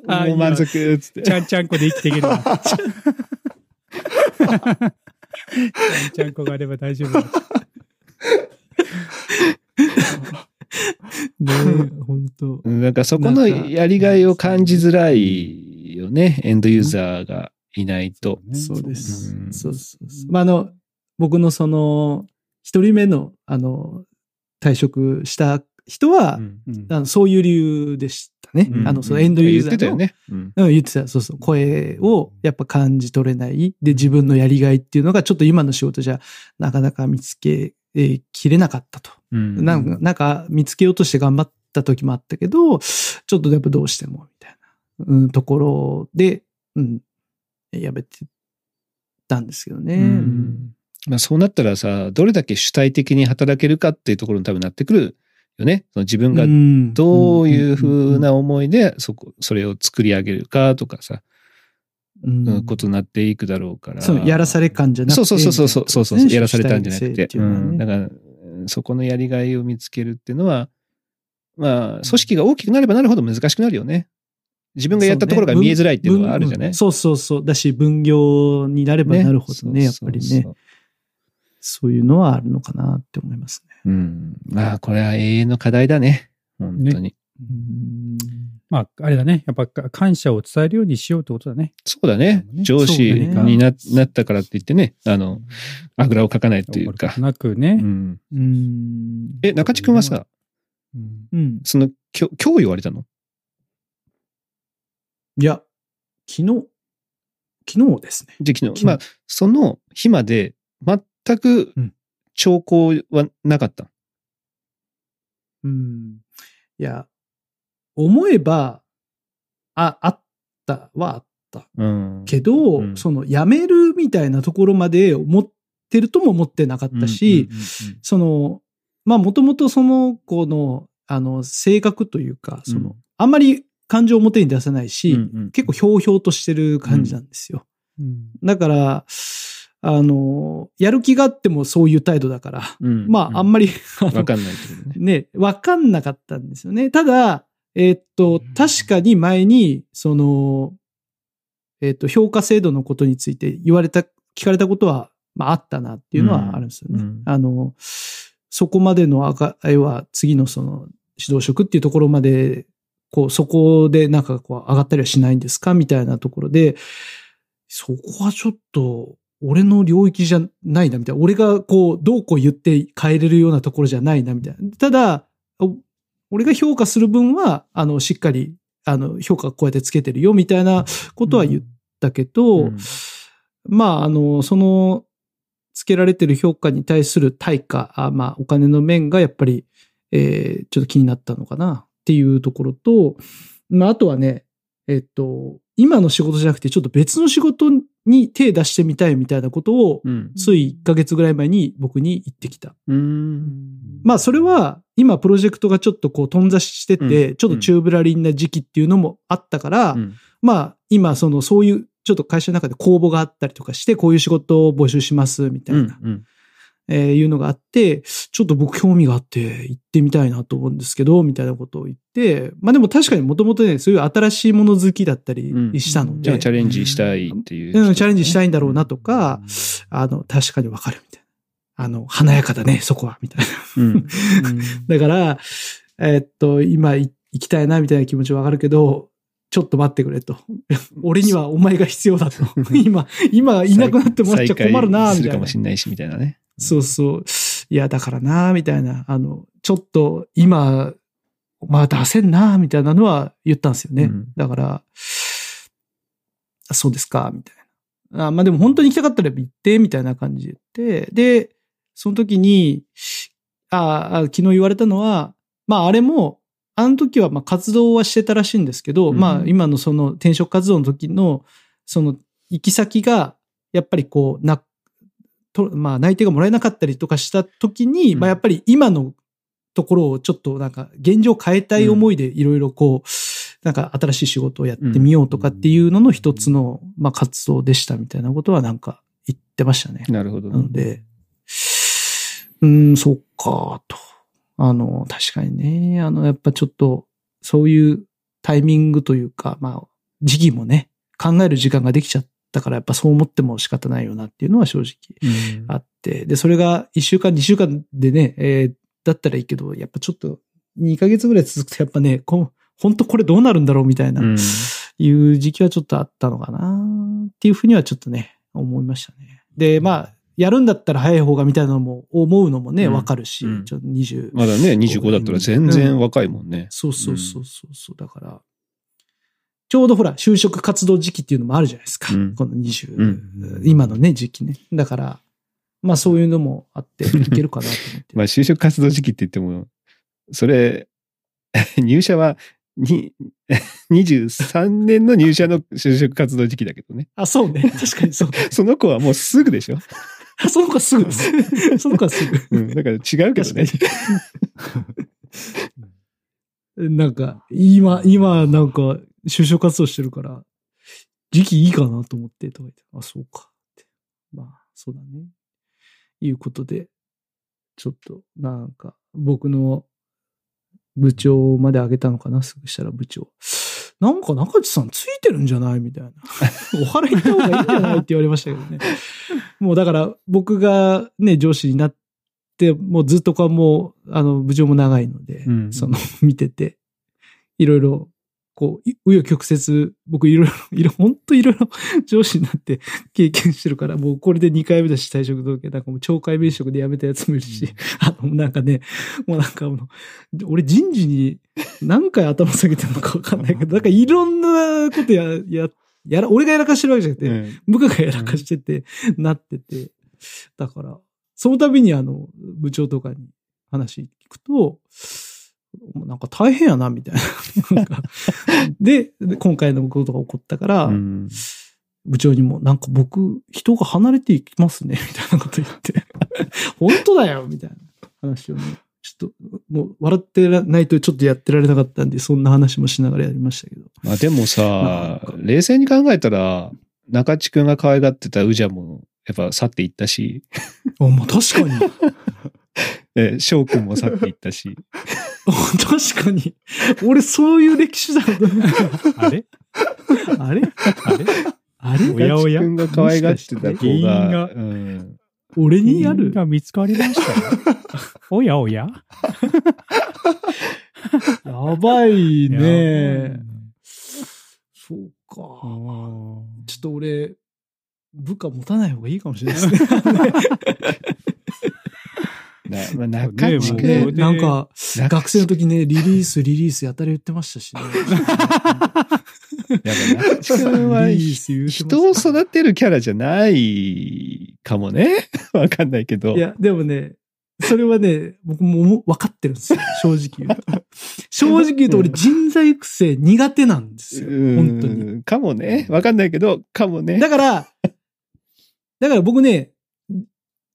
もう満足、つって。ちゃんちゃんこで生きていけるわ。ちゃんちゃんこがあれば大丈夫だ。ねえ、本当うんなんかそこのやりがいを感じづらいよね、エンドユーザーがいないと。そうですう。んそうそうそう。まあ、あの、僕のその、一人目の、あの、退職した人は、うんうんあのそういう理由でしたね。うんあの、そのエンドユーザーの。言ってたよね。うんうん、言ってた。そうそう。声をやっぱ感じ取れない。で、自分のやりがいっていうのがちょっと今の仕事じゃなかなか見つけえーきれなかったと。うん。なんか、なんか見つけようとして頑張った時もあったけど、ちょっとやっぱどうしても、みたいな、うん、ところで、うん、やめてたんですけどね。うん。まあ、そうなったらさ、どれだけ主体的に働けるかっていうところに多分なってくるよね。その自分がどういうふうな思いで、そこ、それを作り上げるかとかさ、うんうんことになっていくだろうから。そう、やらされ感じゃなくて。そうそうそうそうそうそうやらされたんじゃなくて。ていうん。だから、うんそこのやりがいを見つけるっていうのは、まあ、組織が大きくなればなるほど難しくなるよね。自分がやったところが見えづらいっていうのはあるじゃない、そうそうそう。だし、分業になればなるほどね、やっぱりね。そういうのはあるのかなって思いますね。うん。まあ、これは永遠の課題だね。本当に。うんまあ、あれだね。やっぱ感謝を伝えるようにしようってことだね。そうだね。ね上司にななったからって言ってね、あの、あぐらをかかないというか。うなくね。ん。うん。え、中地君はさ、うんうん。その、今日、今日言われたの？いや、昨日、昨日ですね。じゃあ昨日、まあ、その日まで全くうん兆候はなかった。うん。いや、思えば、あ、あったはあった。うん。けど、うんその、辞めるみたいなところまで思ってるとも思ってなかったし、その、まあ、もともとその子の、あの、性格というか、その、うんあんまり感情を表に出さないし、うんうん結構ひょうひょうとしてる感じなんですよ。うんだから、あの、やる気があってもそういう態度だから、うんまあ、あんまり、わかんないけどね。ね、わかんなかったんですよね。ただ、えーっと、確かに前に、その、えーっと、評価制度のことについて言われた、聞かれたことは、まあ、あったなっていうのはあるんですよね。うんうんあの、そこまでの赤、要は次のその、指導職っていうところまで、こう、そこでなんかこう、上がったりはしないんですかみたいなところで、そこはちょっと、俺の領域じゃないな、みたいな。俺がこう、どうこう言って変えれるようなところじゃないな、みたいな。ただ、お俺が評価する分は、あの、しっかり、あの、評価こうやってつけてるよ、みたいなことは言ったけど、うん。まあ、あの、その、つけられてる評価に対する対価、あまあ、お金の面がやっぱり、えーちょっと気になったのかなっていうところと、まあ、あとはね、えっと、今の仕事じゃなくて、ちょっと別の仕事に手出してみたいみたいなことを、うん。つい1ヶ月ぐらい前に僕に言ってきた。うん。まあ、それは、今、プロジェクトがちょっとこう、頓挫してて、うんちょっとチューブラリンな時期っていうのもあったから、うんまあ、今、その、そういう、ちょっと会社の中で公募があったりとかして、こういう仕事を募集します、みたいな、うん。えーいうのがあって、ちょっと僕興味があって行ってみたいなと思うんですけど、みたいなことを言って、まあでも確かにもともとね、そういう新しいもの好きだったりうんしたので、じゃあチャレンジしたいっていう。うん、チャレンジしたいんだろうなとか、あの、確かにわかるみたいな。あの、華やかだね、そこは、みたいな。うん。だから、えーっと、今い行きたいなみたいな気持ちはわかるけど、ちょっと待ってくれと。俺にはお前が必要だと。今、今いなくなってもらっちゃ困るな、みたいなするかも。しれないし、みたいなね。そうそう。いや、だからな、みたいな。あの、ちょっと今、まあ出せんな、みたいなのは言ったんですよね。うんだから、あそうですか、みたいな。あまあでも本当に行きたかったら行って、みたいな感じで言って、で、その時に、ああ、昨日言われたのは、まああれも、あの時はまあ活動はしてたらしいんですけど、うんまあ今のその転職活動の時の、その行き先が、やっぱりこう、な、とまあ内定がもらえなかったりとかした時に、うんまあやっぱり今のところをちょっとなんか現状変えたい思いでいろいろこう、なんか新しい仕事をやってみようとかっていうのの一つの、まあ活動でしたみたいなことはなんか言ってましたね。なるほどな。ので、うーん、そっか、と。あの、確かにね、あの、やっぱちょっと、そういうタイミングというか、まあ、時期もね、考える時間ができちゃったから、やっぱそう思っても仕方ないよなっていうのは正直うん。あって、で、それが1週間、2週間でね、えーだったらいいけど、やっぱちょっと2ヶ月ぐらい続くと、やっぱね、こう、本当これどうなるんだろうみたいな、うん。いう時期はちょっとあったのかなっていうふうにはちょっとね、思いましたね。で、まあ、やるんだったら早い方がみたいなのも思うのもね、うん。わ、かるし、うん。ちょっと20、まだね、25だったら全然若いもんね。そうそうそうそうそう、だから、ちょうどほら、就職活動時期っていうのもあるじゃないですか。うんこの20、うん今のね、時期ね。だから、まあそういうのもあって、いけるかなと思って。まあ、就職活動時期って言っても、それ、入社は、に、23年の入社の就職活動時期だけどね。あ、そうね。確かにそう。その子はもうすぐでしょ？あその子はすぐです。その子はすぐ。うん、だから違うけどね。なんか、今、今、なんか、就職活動してるから、時期いいかなと思って、とか言って、あ、そうかって。まあ、そうだね。いうことで、ちょっと、なんか、僕の部長まで上げたのかな、すぐしたら部長。なんか中地さんついてるんじゃない？みたいな。お払い行った方がいいんじゃない？って言われましたけどね。もうだから僕がね、上司になって、もうずっとかもう、あの、部長も長いので、うんその、見てて、いろいろ、こう、い紆余曲折、僕いろいろ、いろ、本当いろいろ 上司になって 経験してるから、もうこれで2回目だし退職届、なんかもう懲戒免職で辞めたやつもいるし、あの、なんかね、もうなんか俺人事に何回頭下げてるのかわかんないけど、なんかいろんなことや、や、やら、俺がやらかしてるわけじゃなくて、うん。部下がやらかしてて、なってて、だから、その度にあの、部長とかに話聞くと、なんか大変やな、みたいな。で、で今回のことが起こったから、うん部長にも、なんか僕、人が離れていきますね、みたいなこと言って、本当だよ、みたいな話をね、ちょっと、もう笑ってないとちょっとやってられなかったんで、そんな話もしながらやりましたけど。まあでもさか、冷静に考えたら、中地くんが可愛がってたウジャも、やっぱ去っていったし、あ、まあ確かに。え翔くんも去っていったし、確かに。俺、そういう歴史だ。あれ？あれ？あれ？あれ？おやおや？中地くんが可愛がってた子が、が。うん、俺にやる？が見つかりましたよ。おやおや？やばいね。そうか。おちょっと俺、部下持たない方がいいかもしれないですね。なまあ、中地くねなんか、中学生の時ね、リリース、リリースやたら言ってましたしね。やっぱ中地くんは人を育てるキャラじゃないかもね。わかんないけど。いや、でもね、それはね、僕も思分かってるんですよ。正直言うと。正直言うと俺人材育成苦手なんですよ。本当に。に。かもね。わかんないけど、かもね。だから、だから僕ね、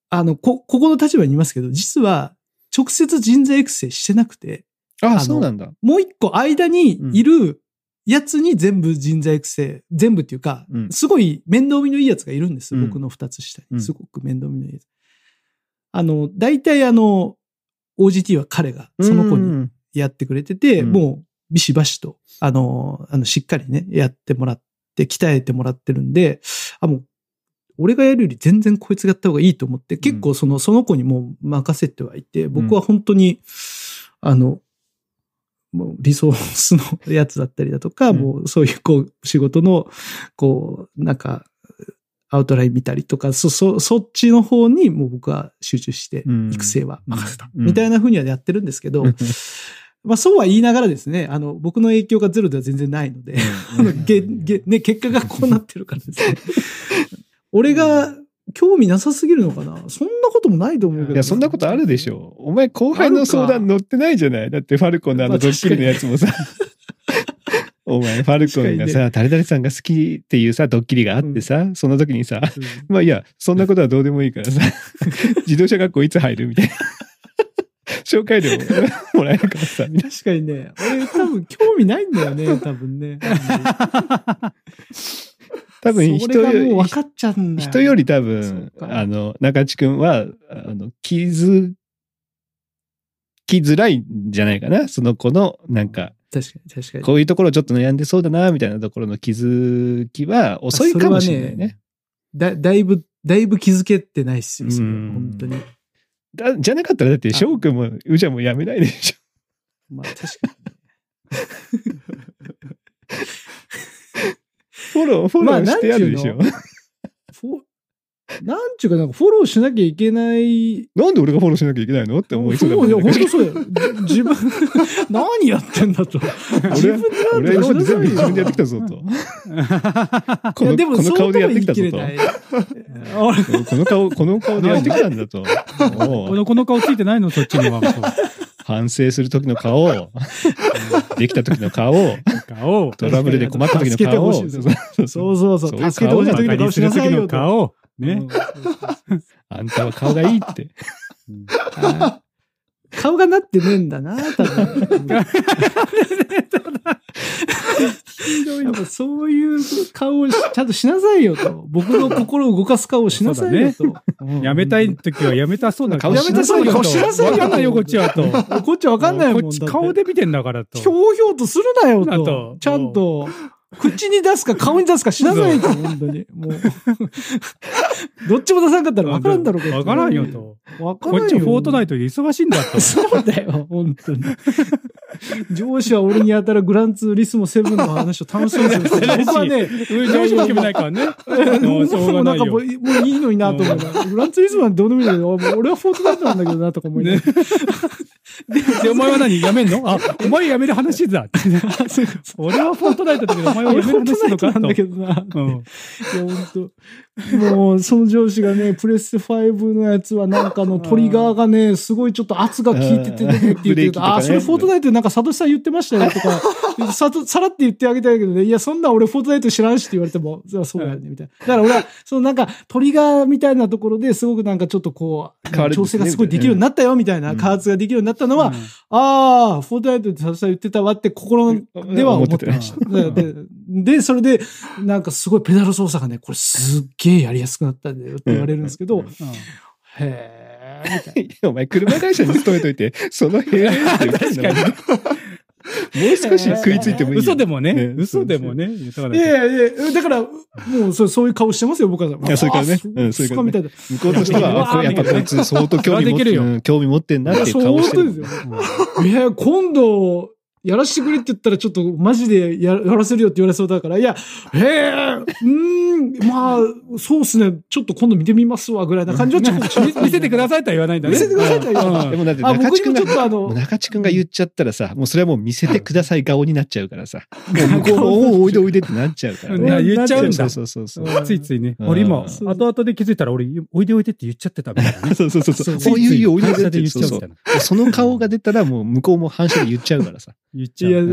あの、こ、ここの立場にいますけど、実は直接人材育成してなくて、あのそうなんだ。もう一個間にいるやつに全部人材育成、全部っていうか、うんすごい面倒見のいいやつがいるんです。うん僕の二つ下に。うんすごく面倒見のいいやつ。あの、大体あの、OGT は彼がその子にうんやってくれてて、うんもうビシバシと、あの、あの、しっかりね、やってもらって、鍛えてもらってるんで、あ、もう、俺がやるより全然こいつがやった方がいいと思って、結構その、その子にもう任せてはいて、僕は本当に、あの、もうリソースのやつだったりだとか、うん。もうそういうこう仕事の、こう、なんか、アウトライン見たりとか、そ、そ、そっちの方にもう僕は集中してうん。育成は任せた。うん。みたいな風にはやってるんですけど、うん。まあそうは言いながらですね、あの、僕の影響がゼロでは全然ないので、ね、結果がこうなってるからですね。俺が興味なさすぎるのかな？そんなこともないと思うけど。いや、そんなことあるでしょ。お前後輩の相談乗ってないじゃない？だってファルコンのあまあのドッキリのやつもさ。お前、ファルコンが確さ、誰々さんが好きっていうさ、ドッキリがあってさ、その時にさ、うん。まあいいや、そんなことはどうでもいいからさ、自動車学校いつ入る？みたいな。紹介料もらえるからさ、確かにね、俺多分興味ないんだよね、多分ね。な多分そ人よりれがもう分かっちゃうんだよ。人より多そ分あの、中地くんは、あの、気づきづらいんじゃないかな。その子の、なんか、確かに確かに。こういうところちょっと悩んでそうだな、みたいなところの気づきは遅いかもしれないね。だ、だいぶ、だいぶ気づけてないっすよ、それうん本当に。だじゃなかったらだって翔くんもうじゃもやめないでしょ。まあ確か フォロー、フォロまあーしてやるでしょ。なんに。フォなんちゅうか、なんかフォローしなきゃいけない。なんで俺がフォローしなきゃいけないのって思いそうだもんいや、ね。本当そうよ。じ自分、何やってんだと。自分で俺は今まで全部自分でやってきた。たぞと。このでも、この顔でやってきたぞとこの顔、この顔でやってきたんだと。この顔ついてないのそっちには。反省する時の顔、できた時の顔、顔。トラブルで困った時の顔。ほしいそうそうそうそうそう。そういう助けてほしい時の顔しなさいよと。顔。ねあんたは顔がいいって。あー顔がなってねえんだな、多分。やっぱそういう顔をしちゃんとしなさいよと。僕の心を動かす顔をしなさいよと。うんやめたい時はやめたそうな顔やめたそうな顔しなさいよわかんないよ、こっちはと。こっちわかんないもんこっち顔で見てんだからと。ひょうひょうとするなよと。ちゃんと、口に出すか顔に出すかしなさいと、本当に。もう。どっちも出さんかったらわからんだろ、こっちわからんよと。わからんよ。こっちはフォートナイトで忙しいんだと。そうだよ、本当に。上司は俺にやたらグランツーリスモ7の話を楽しみにする僕はね、上司も決めないからね。もうなん。かもういいのになと思うな。グランツーリスモはどうでもいいんだけど、俺はフォートナイトなんだけどなとか思いながら。で、お前は何やめんの？あ、お前やめる話だ。俺はフォートナイトだけど、お前はやめる話なのかなんだけと。どな。うん。いや、本当もう、その上司がね、プレステ5のやつはなんかのトリガーがね、すごいちょっと圧が効いててね、って言ってると、ブレーキとかね。ああ、それフォートナイトでなんかサトシさん言ってましたよとか、さとさらって言ってあげたいけどね、いや、そんな俺フォートナイト知らんしって言われても、そうそうだよね、みたいな。だから俺は、そのなんかトリガーみたいなところですごくなんかちょっとこう、調整がすごいできるようになったよ、みたいな、加圧ができるようになったのは、ああ、フォートナイトってサトシさん言ってたわって心では思ってました。で、それで、なんかすごいペダル操作がね、これすっげえやりやすくなったんだよって言われるんですけど、へえ、みたいいや お前車会社に勤めといて、その部屋って言ってんだもう少し食いついてもいいよ。嘘でもねね、嘘でもね。いらやいやいや、だから、もうそうそういう顔してますよ、僕は。いやそれからね。うんそれからね。向こうとしては、やっぱこいつ相当興味持って興味持ってんなっていう顔してる。いや、今度、やらしてくれって言ったらちょっとマジでややらせるよって言われそうだから、いや、へえ、うーん、まあ、そうっすね、ちょっと今度見てみますわ、ぐらいな感じはちょっと 見せてくださいとは言わないんだね。見せてくださいとは言わないでもだってあ、僕中地君がちょっとあの、中地君が言っちゃったらさ、もうそれはもう見せてください顔になっちゃうからさ。もう向こうも、おおいでおいでってなっちゃうからうんね。言っちゃうんだそうそうそうそう。ついついね。うん俺今、後々で気づいたら俺、おいでおいでって言っちゃってたみたいなね。そうそうそうそう。ついついおいでおいでって言っちゃうみたいな。その顔が出たらもう向こうも反射で言っちゃうからさ。言っちゃう。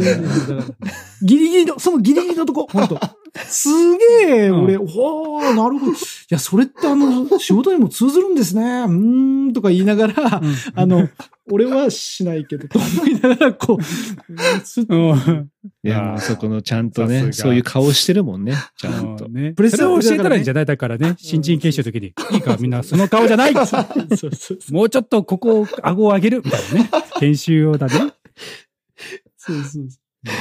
ギリギリの、そのギリギリのとこ、本当すげえ、うん俺、ほー、なるほど。いや、それってあの、仕事にも通ずるんですね。うーん、とか言いながら、うんあの、俺はしないけど、と思いながら、こう、うんいや、そこのちゃんとね、そういう顔してるもんね。ちゃんとうん。ね。プレスそれを教えたらいいんじゃない？だからね、新人研修の時に。いいか、みんなその顔じゃない もうちょっとここを、顎を上げるみたいなね。研修用だね。そうそう。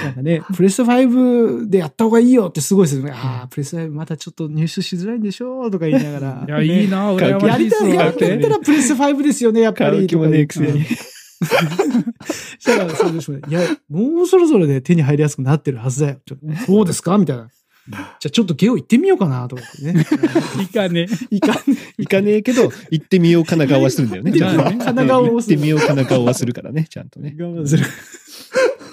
なんかね、プレス5でやった方がいいよってすごいですよね。ああ、プレス5またちょっと入手しづらいんでしょうとか言いながら。いや、いいな、俺はやりたい、やりたいらプレス5ですよね、やっぱり。気もねえくせに。したら、そうですね。いや、もうそろそろで手に入りやすくなってるはずだよ。そうですか？みたいな。じゃあちょっとゲオ行ってみようかなとか言ってね。いいかね。いかんね行かねえけど、行ってみようかな顔はするんだよね。行ってちゃんとねかな顔を行ってみようかな顔はするからね、ちゃんとね。我慢する。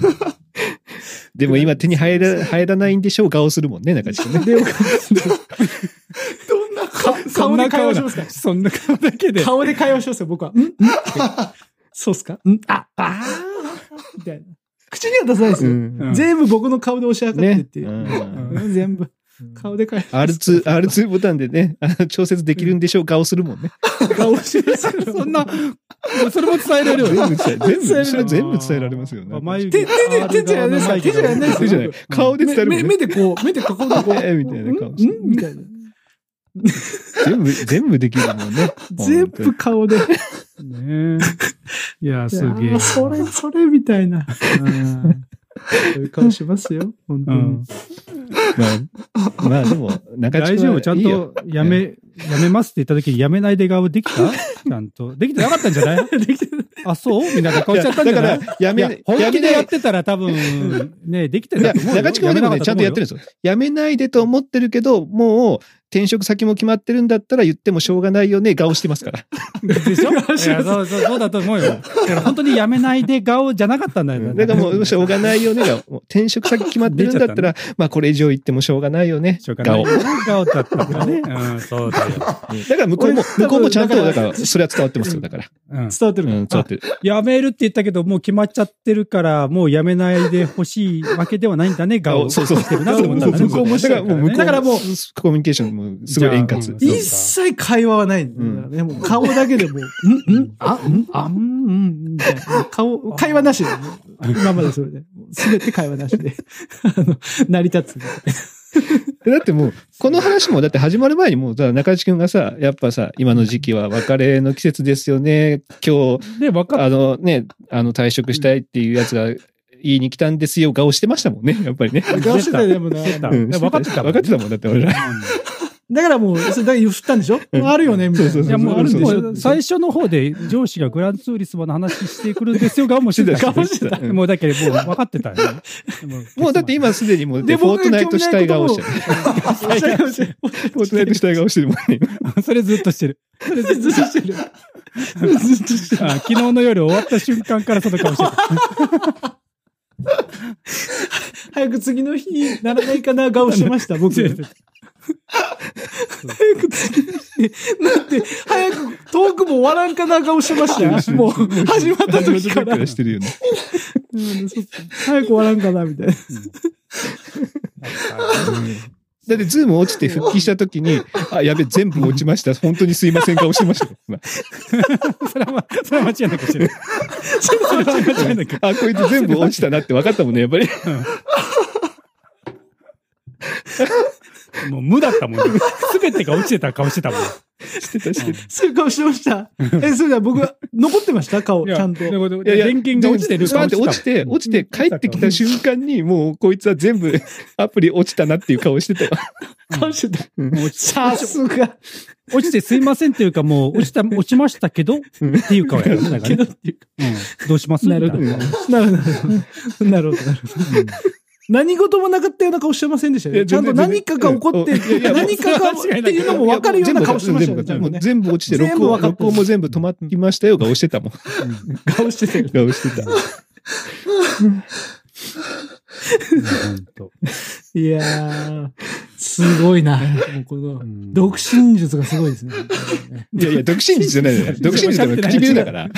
でも今手に入ら入らないんでしょう顔するもんね、中地君ね。で、どんな顔顔で会話しますか？そんな顔だけで。顔で会話しますよ、僕は。ん？んそうっすか？ん？あ、あーみたいな。口には出さないですよ。うん全部僕の顔で押し量ってっていう。ねうんうん全部。顔で会話 R2、R2 ボタンでね、調節できるんでしょう顔するもんね。顔し。そんな、それも伝えられるよ。全部伝え、全部、全部伝えられますよね。眉手、手で、手じゃないですか手じゃないです手じゃない顔で伝えるね目目でこう、目で囲んでこう。えーみたいな顔してみたいな。全部、全部できるもんね。全部顔で。ねいや、すげえ。それ、それみたいな。うんそういう顔しますよ。本当にうん。まあ、まあでも、中地大丈夫ちゃんと、やめ、やめますって言った時に、やめないで顔できた？ちゃんと。できてなかったんじゃない？できてるあ、そう？みたいな顔しちゃったんじゃない？だから、やめ、本気でやってたら多分、ね、できてたと思。中地君はでもね、ちゃんとやってるんですよ。やめないでと思ってるけど、もう、転職先も決まってるんだったら言ってもしょうがないよね、顔してますから。でしょ？いや、そう、そう、そうだと思うよ。だから本当にやめないで顔じゃなかったんだよ。だからもう、しょうがないよねが、転職先決まってるんだったら、まあこれ以上言ってもしょうがないよねしょう、がない顔。顔だったからね。うん、そうだよ。だから向こうも、俺向こうもちゃんと、だからそれは伝わってますよ、だから。うん。伝わってるうん、伝わってる。やめるって言ったけど、もう決まっちゃってるから、もうやめないでほしいわけではないんだね、顔。そうそう。してるなと思ったんだね。そうそうそうだからもう向こう、だからもうコミュニケーションもすごい円滑。一切会話はないんだよね。もう顔だけでもう、んんあんあんうんみたいな。顔、会話なしで、今までそれで。すべて会話なしで。あの、成り立つ。だってもう、この話もだって始まる前にもうさ、中地君がさ、やっぱさ、今の時期は別れの季節ですよね。今日、あのね、あの退職したいっていうやつが言いに来たんですよ、顔してましたもんね、やっぱりね。顔してたよ、でも分かってた分かってたもんだって俺ら。だからもう、それだけ振ったんでしょ？あるよね、みたいな。そうそうそういや、もう、あるんでしょ？最初の方で上司がグランツーリスモの話してくるんですよ、顔もしてた。顔してたうんもうだけど、もう分かってたよね。もうだって今すでにもう、でフォートナイトしたい顔してる。る。フォートナイトしたい顔してるもんね。それずっとしてる。ずっとしてる。ずっとしてる。あ昨日の夜終わった瞬間からその顔してた。早く次の日にならないかな顔してました、僕。なって、早くトークも終わらんかな顔してましたよ。もう、始まった時から。らしてるよね。早く終わらんかな、みたいな。だってズーム落ちて復帰した時に、あ、やべ、全部落ちました。本当にすいません顔してました それは、それは間違いなくしてる。それは間違いなく。あ、あこいつ全部落ちたなって分かったもんね、やっぱり。もう無だったもんね。すべてが落ちてた顔してたもん。してたしてた。そういう顔してました。え、それでは僕は、残ってました？顔、ちゃんと。いやいいや電源が落ちてる落ちて、落ちて帰ってきた瞬間に、もうこいつは全部 アプリ落ちたなっていう顔してたよ。顔してた。さすが。落ちてすいませんっていうかもう、落ちた、落ちましたけど、っていう顔やる。けどねっていうか。うん。どうします？なるほど。なるほど。なるほど。何事もなかったような顔してませんでしたよね。ちゃんと何かが起こって何かがっていうのも分かるような顔してましたよね。全部落ちて、録音、も全部止まりましたよ、顔してたもん。顔してたよ。顔してた。本当いやー、すごいな。もうこの、うん独身術がすごいですね。いやいや、独身術じゃないのよ。独身術は唇だから。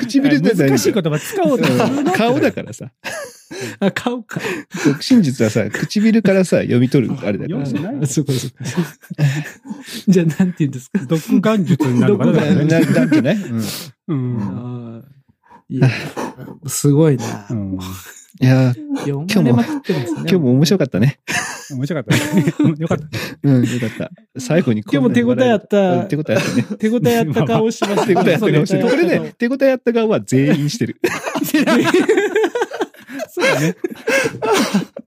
唇だから難しい言葉使おうと顔だからさ。あ、顔か。独身術はさ、唇からさ、読み取るあれだから読ん。でないあそうかそうか。じゃあ、なんて言うんですか？独眼術になるのかななんじゃないうんいや、すごいなう。ん。いやー、読まれまくってますね。今日も面白かったね。面白かったね。よかった。うん、よかった。最後に今日も手応えあったうん手応えあったね。手応えあった顔してます手応えあった顔してる。これね、手応えあった顔は全員してる。そうだね。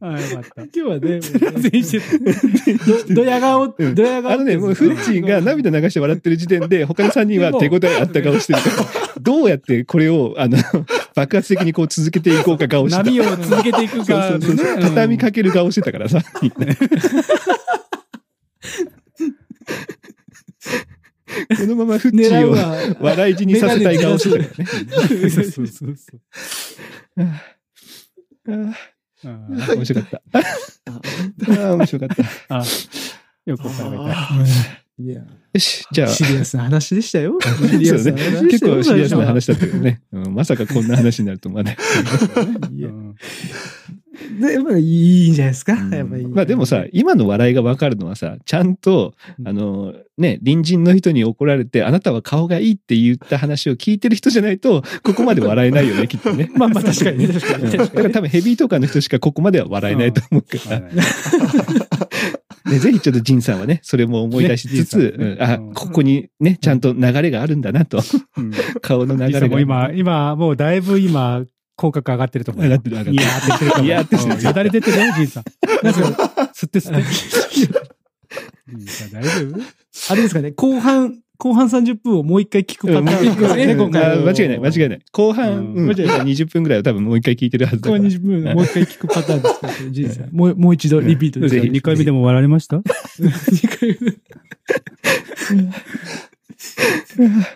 ああ、よかった。た今日はね、全員してど、どや顔、うんどや顔。あのね、もうフッチーが涙流して笑ってる時点で、他の3人は手応えあった顔してるから、どうやってこれを、あの、爆発的にこう続けていこうか顔してた。波を続けていくそうか、そうそう畳みかける顔してたからさ、このままフッチーを笑い死にさせたい顔してたからね。そうそうそうそう。ああー面白かった。あー面白かった。あ、よかったよかった。いや、よし、じゃあ、シリアスな話でしたよ。そうね。結構シリアスな話だったけどね。うんまさかこんな話になると思わない。いやうんでやっぱりいいんじゃないですか。うんやっぱり。まあでもさ、今の笑いがわかるのはさ、ちゃんと、あの、ね、隣人の人に怒られて、あなたは顔がいいって言った話を聞いてる人じゃないと、ここまで笑えないよね、きっとね。まあまあ確かにね、確かに。うんだから多分ヘビートーカーの人しかここまでは笑えないと思うから、ね、ぜひちょっとジンさんはね、それも思い出しつつ、ねねうんあ、うんここにね、ちゃんと流れがあるんだなと、うん顔の流れが。も今、今、もうだいぶ今、口角上がってると思うよ。上がってる上がってるいやーってしてると思う。いやーってしてるうんよだれ出てるよ、じいさん。なんか、吸って吸って。大丈夫？あれですかね、後半、後半30分をもう一回聞くパターン。ですね、うん。今回。間違いない、間違いない。後半、うん。うん、20分ぐらいは多分もう一回聞いてるはずだ後半から。20分もう一回聞くパターンですから、人生。もう、もう一度リピートです。ぜひ。2回目でも笑われました？二回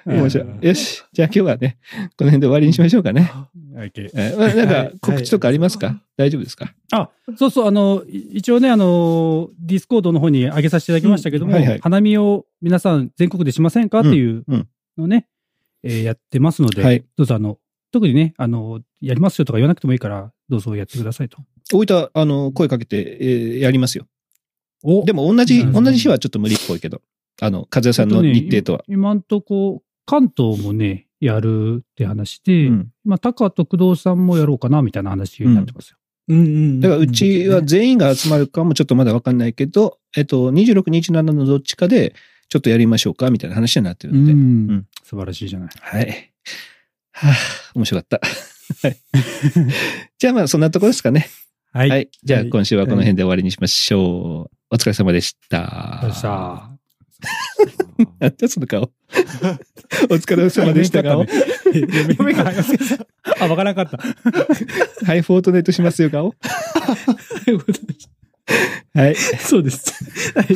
目。面白い。よし。じゃあ今日はね、この辺で終わりにしましょうかね。あなんか告知とかありますか、大丈夫ですか？あ、そうそう、あの、い一応ね、あの、ディスコードの方に上げさせていただきましたけども、うんはいはい。花見を皆さん全国でしませんか？っていううんのをね、えーやってますので、はい。どうぞあの、特にね、あの、やりますよとか言わなくてもいいから、どうぞやってくださいと。大分、あの、声かけて、えーやりますよ。お。でも同じ、うん。同じ日はちょっと無理っぽいけど、あの、和也さんの日程とは。今んとこ、関東もね、やるって話で、うんまあ、高と工藤さんもやろうかな、みたいな話になってますよ。うんうん。だからうちは全員が集まるかもちょっとまだわかんないけど、えっと、26、27のどっちかで、ちょっとやりましょうか、みたいな話になってるので。うんうん素晴らしいじゃない。はい。はあ、面白かった。はい。じゃあまあ、そんなところですかね。はい。はい。じゃあはい今週はこの辺で終わりにしましょう。お疲れ様でした。どうした なんだその顔？お疲れ様でした顔。読めかあ、わからなかった。はい、フォートネットしますよ顔。はい。そうです。はい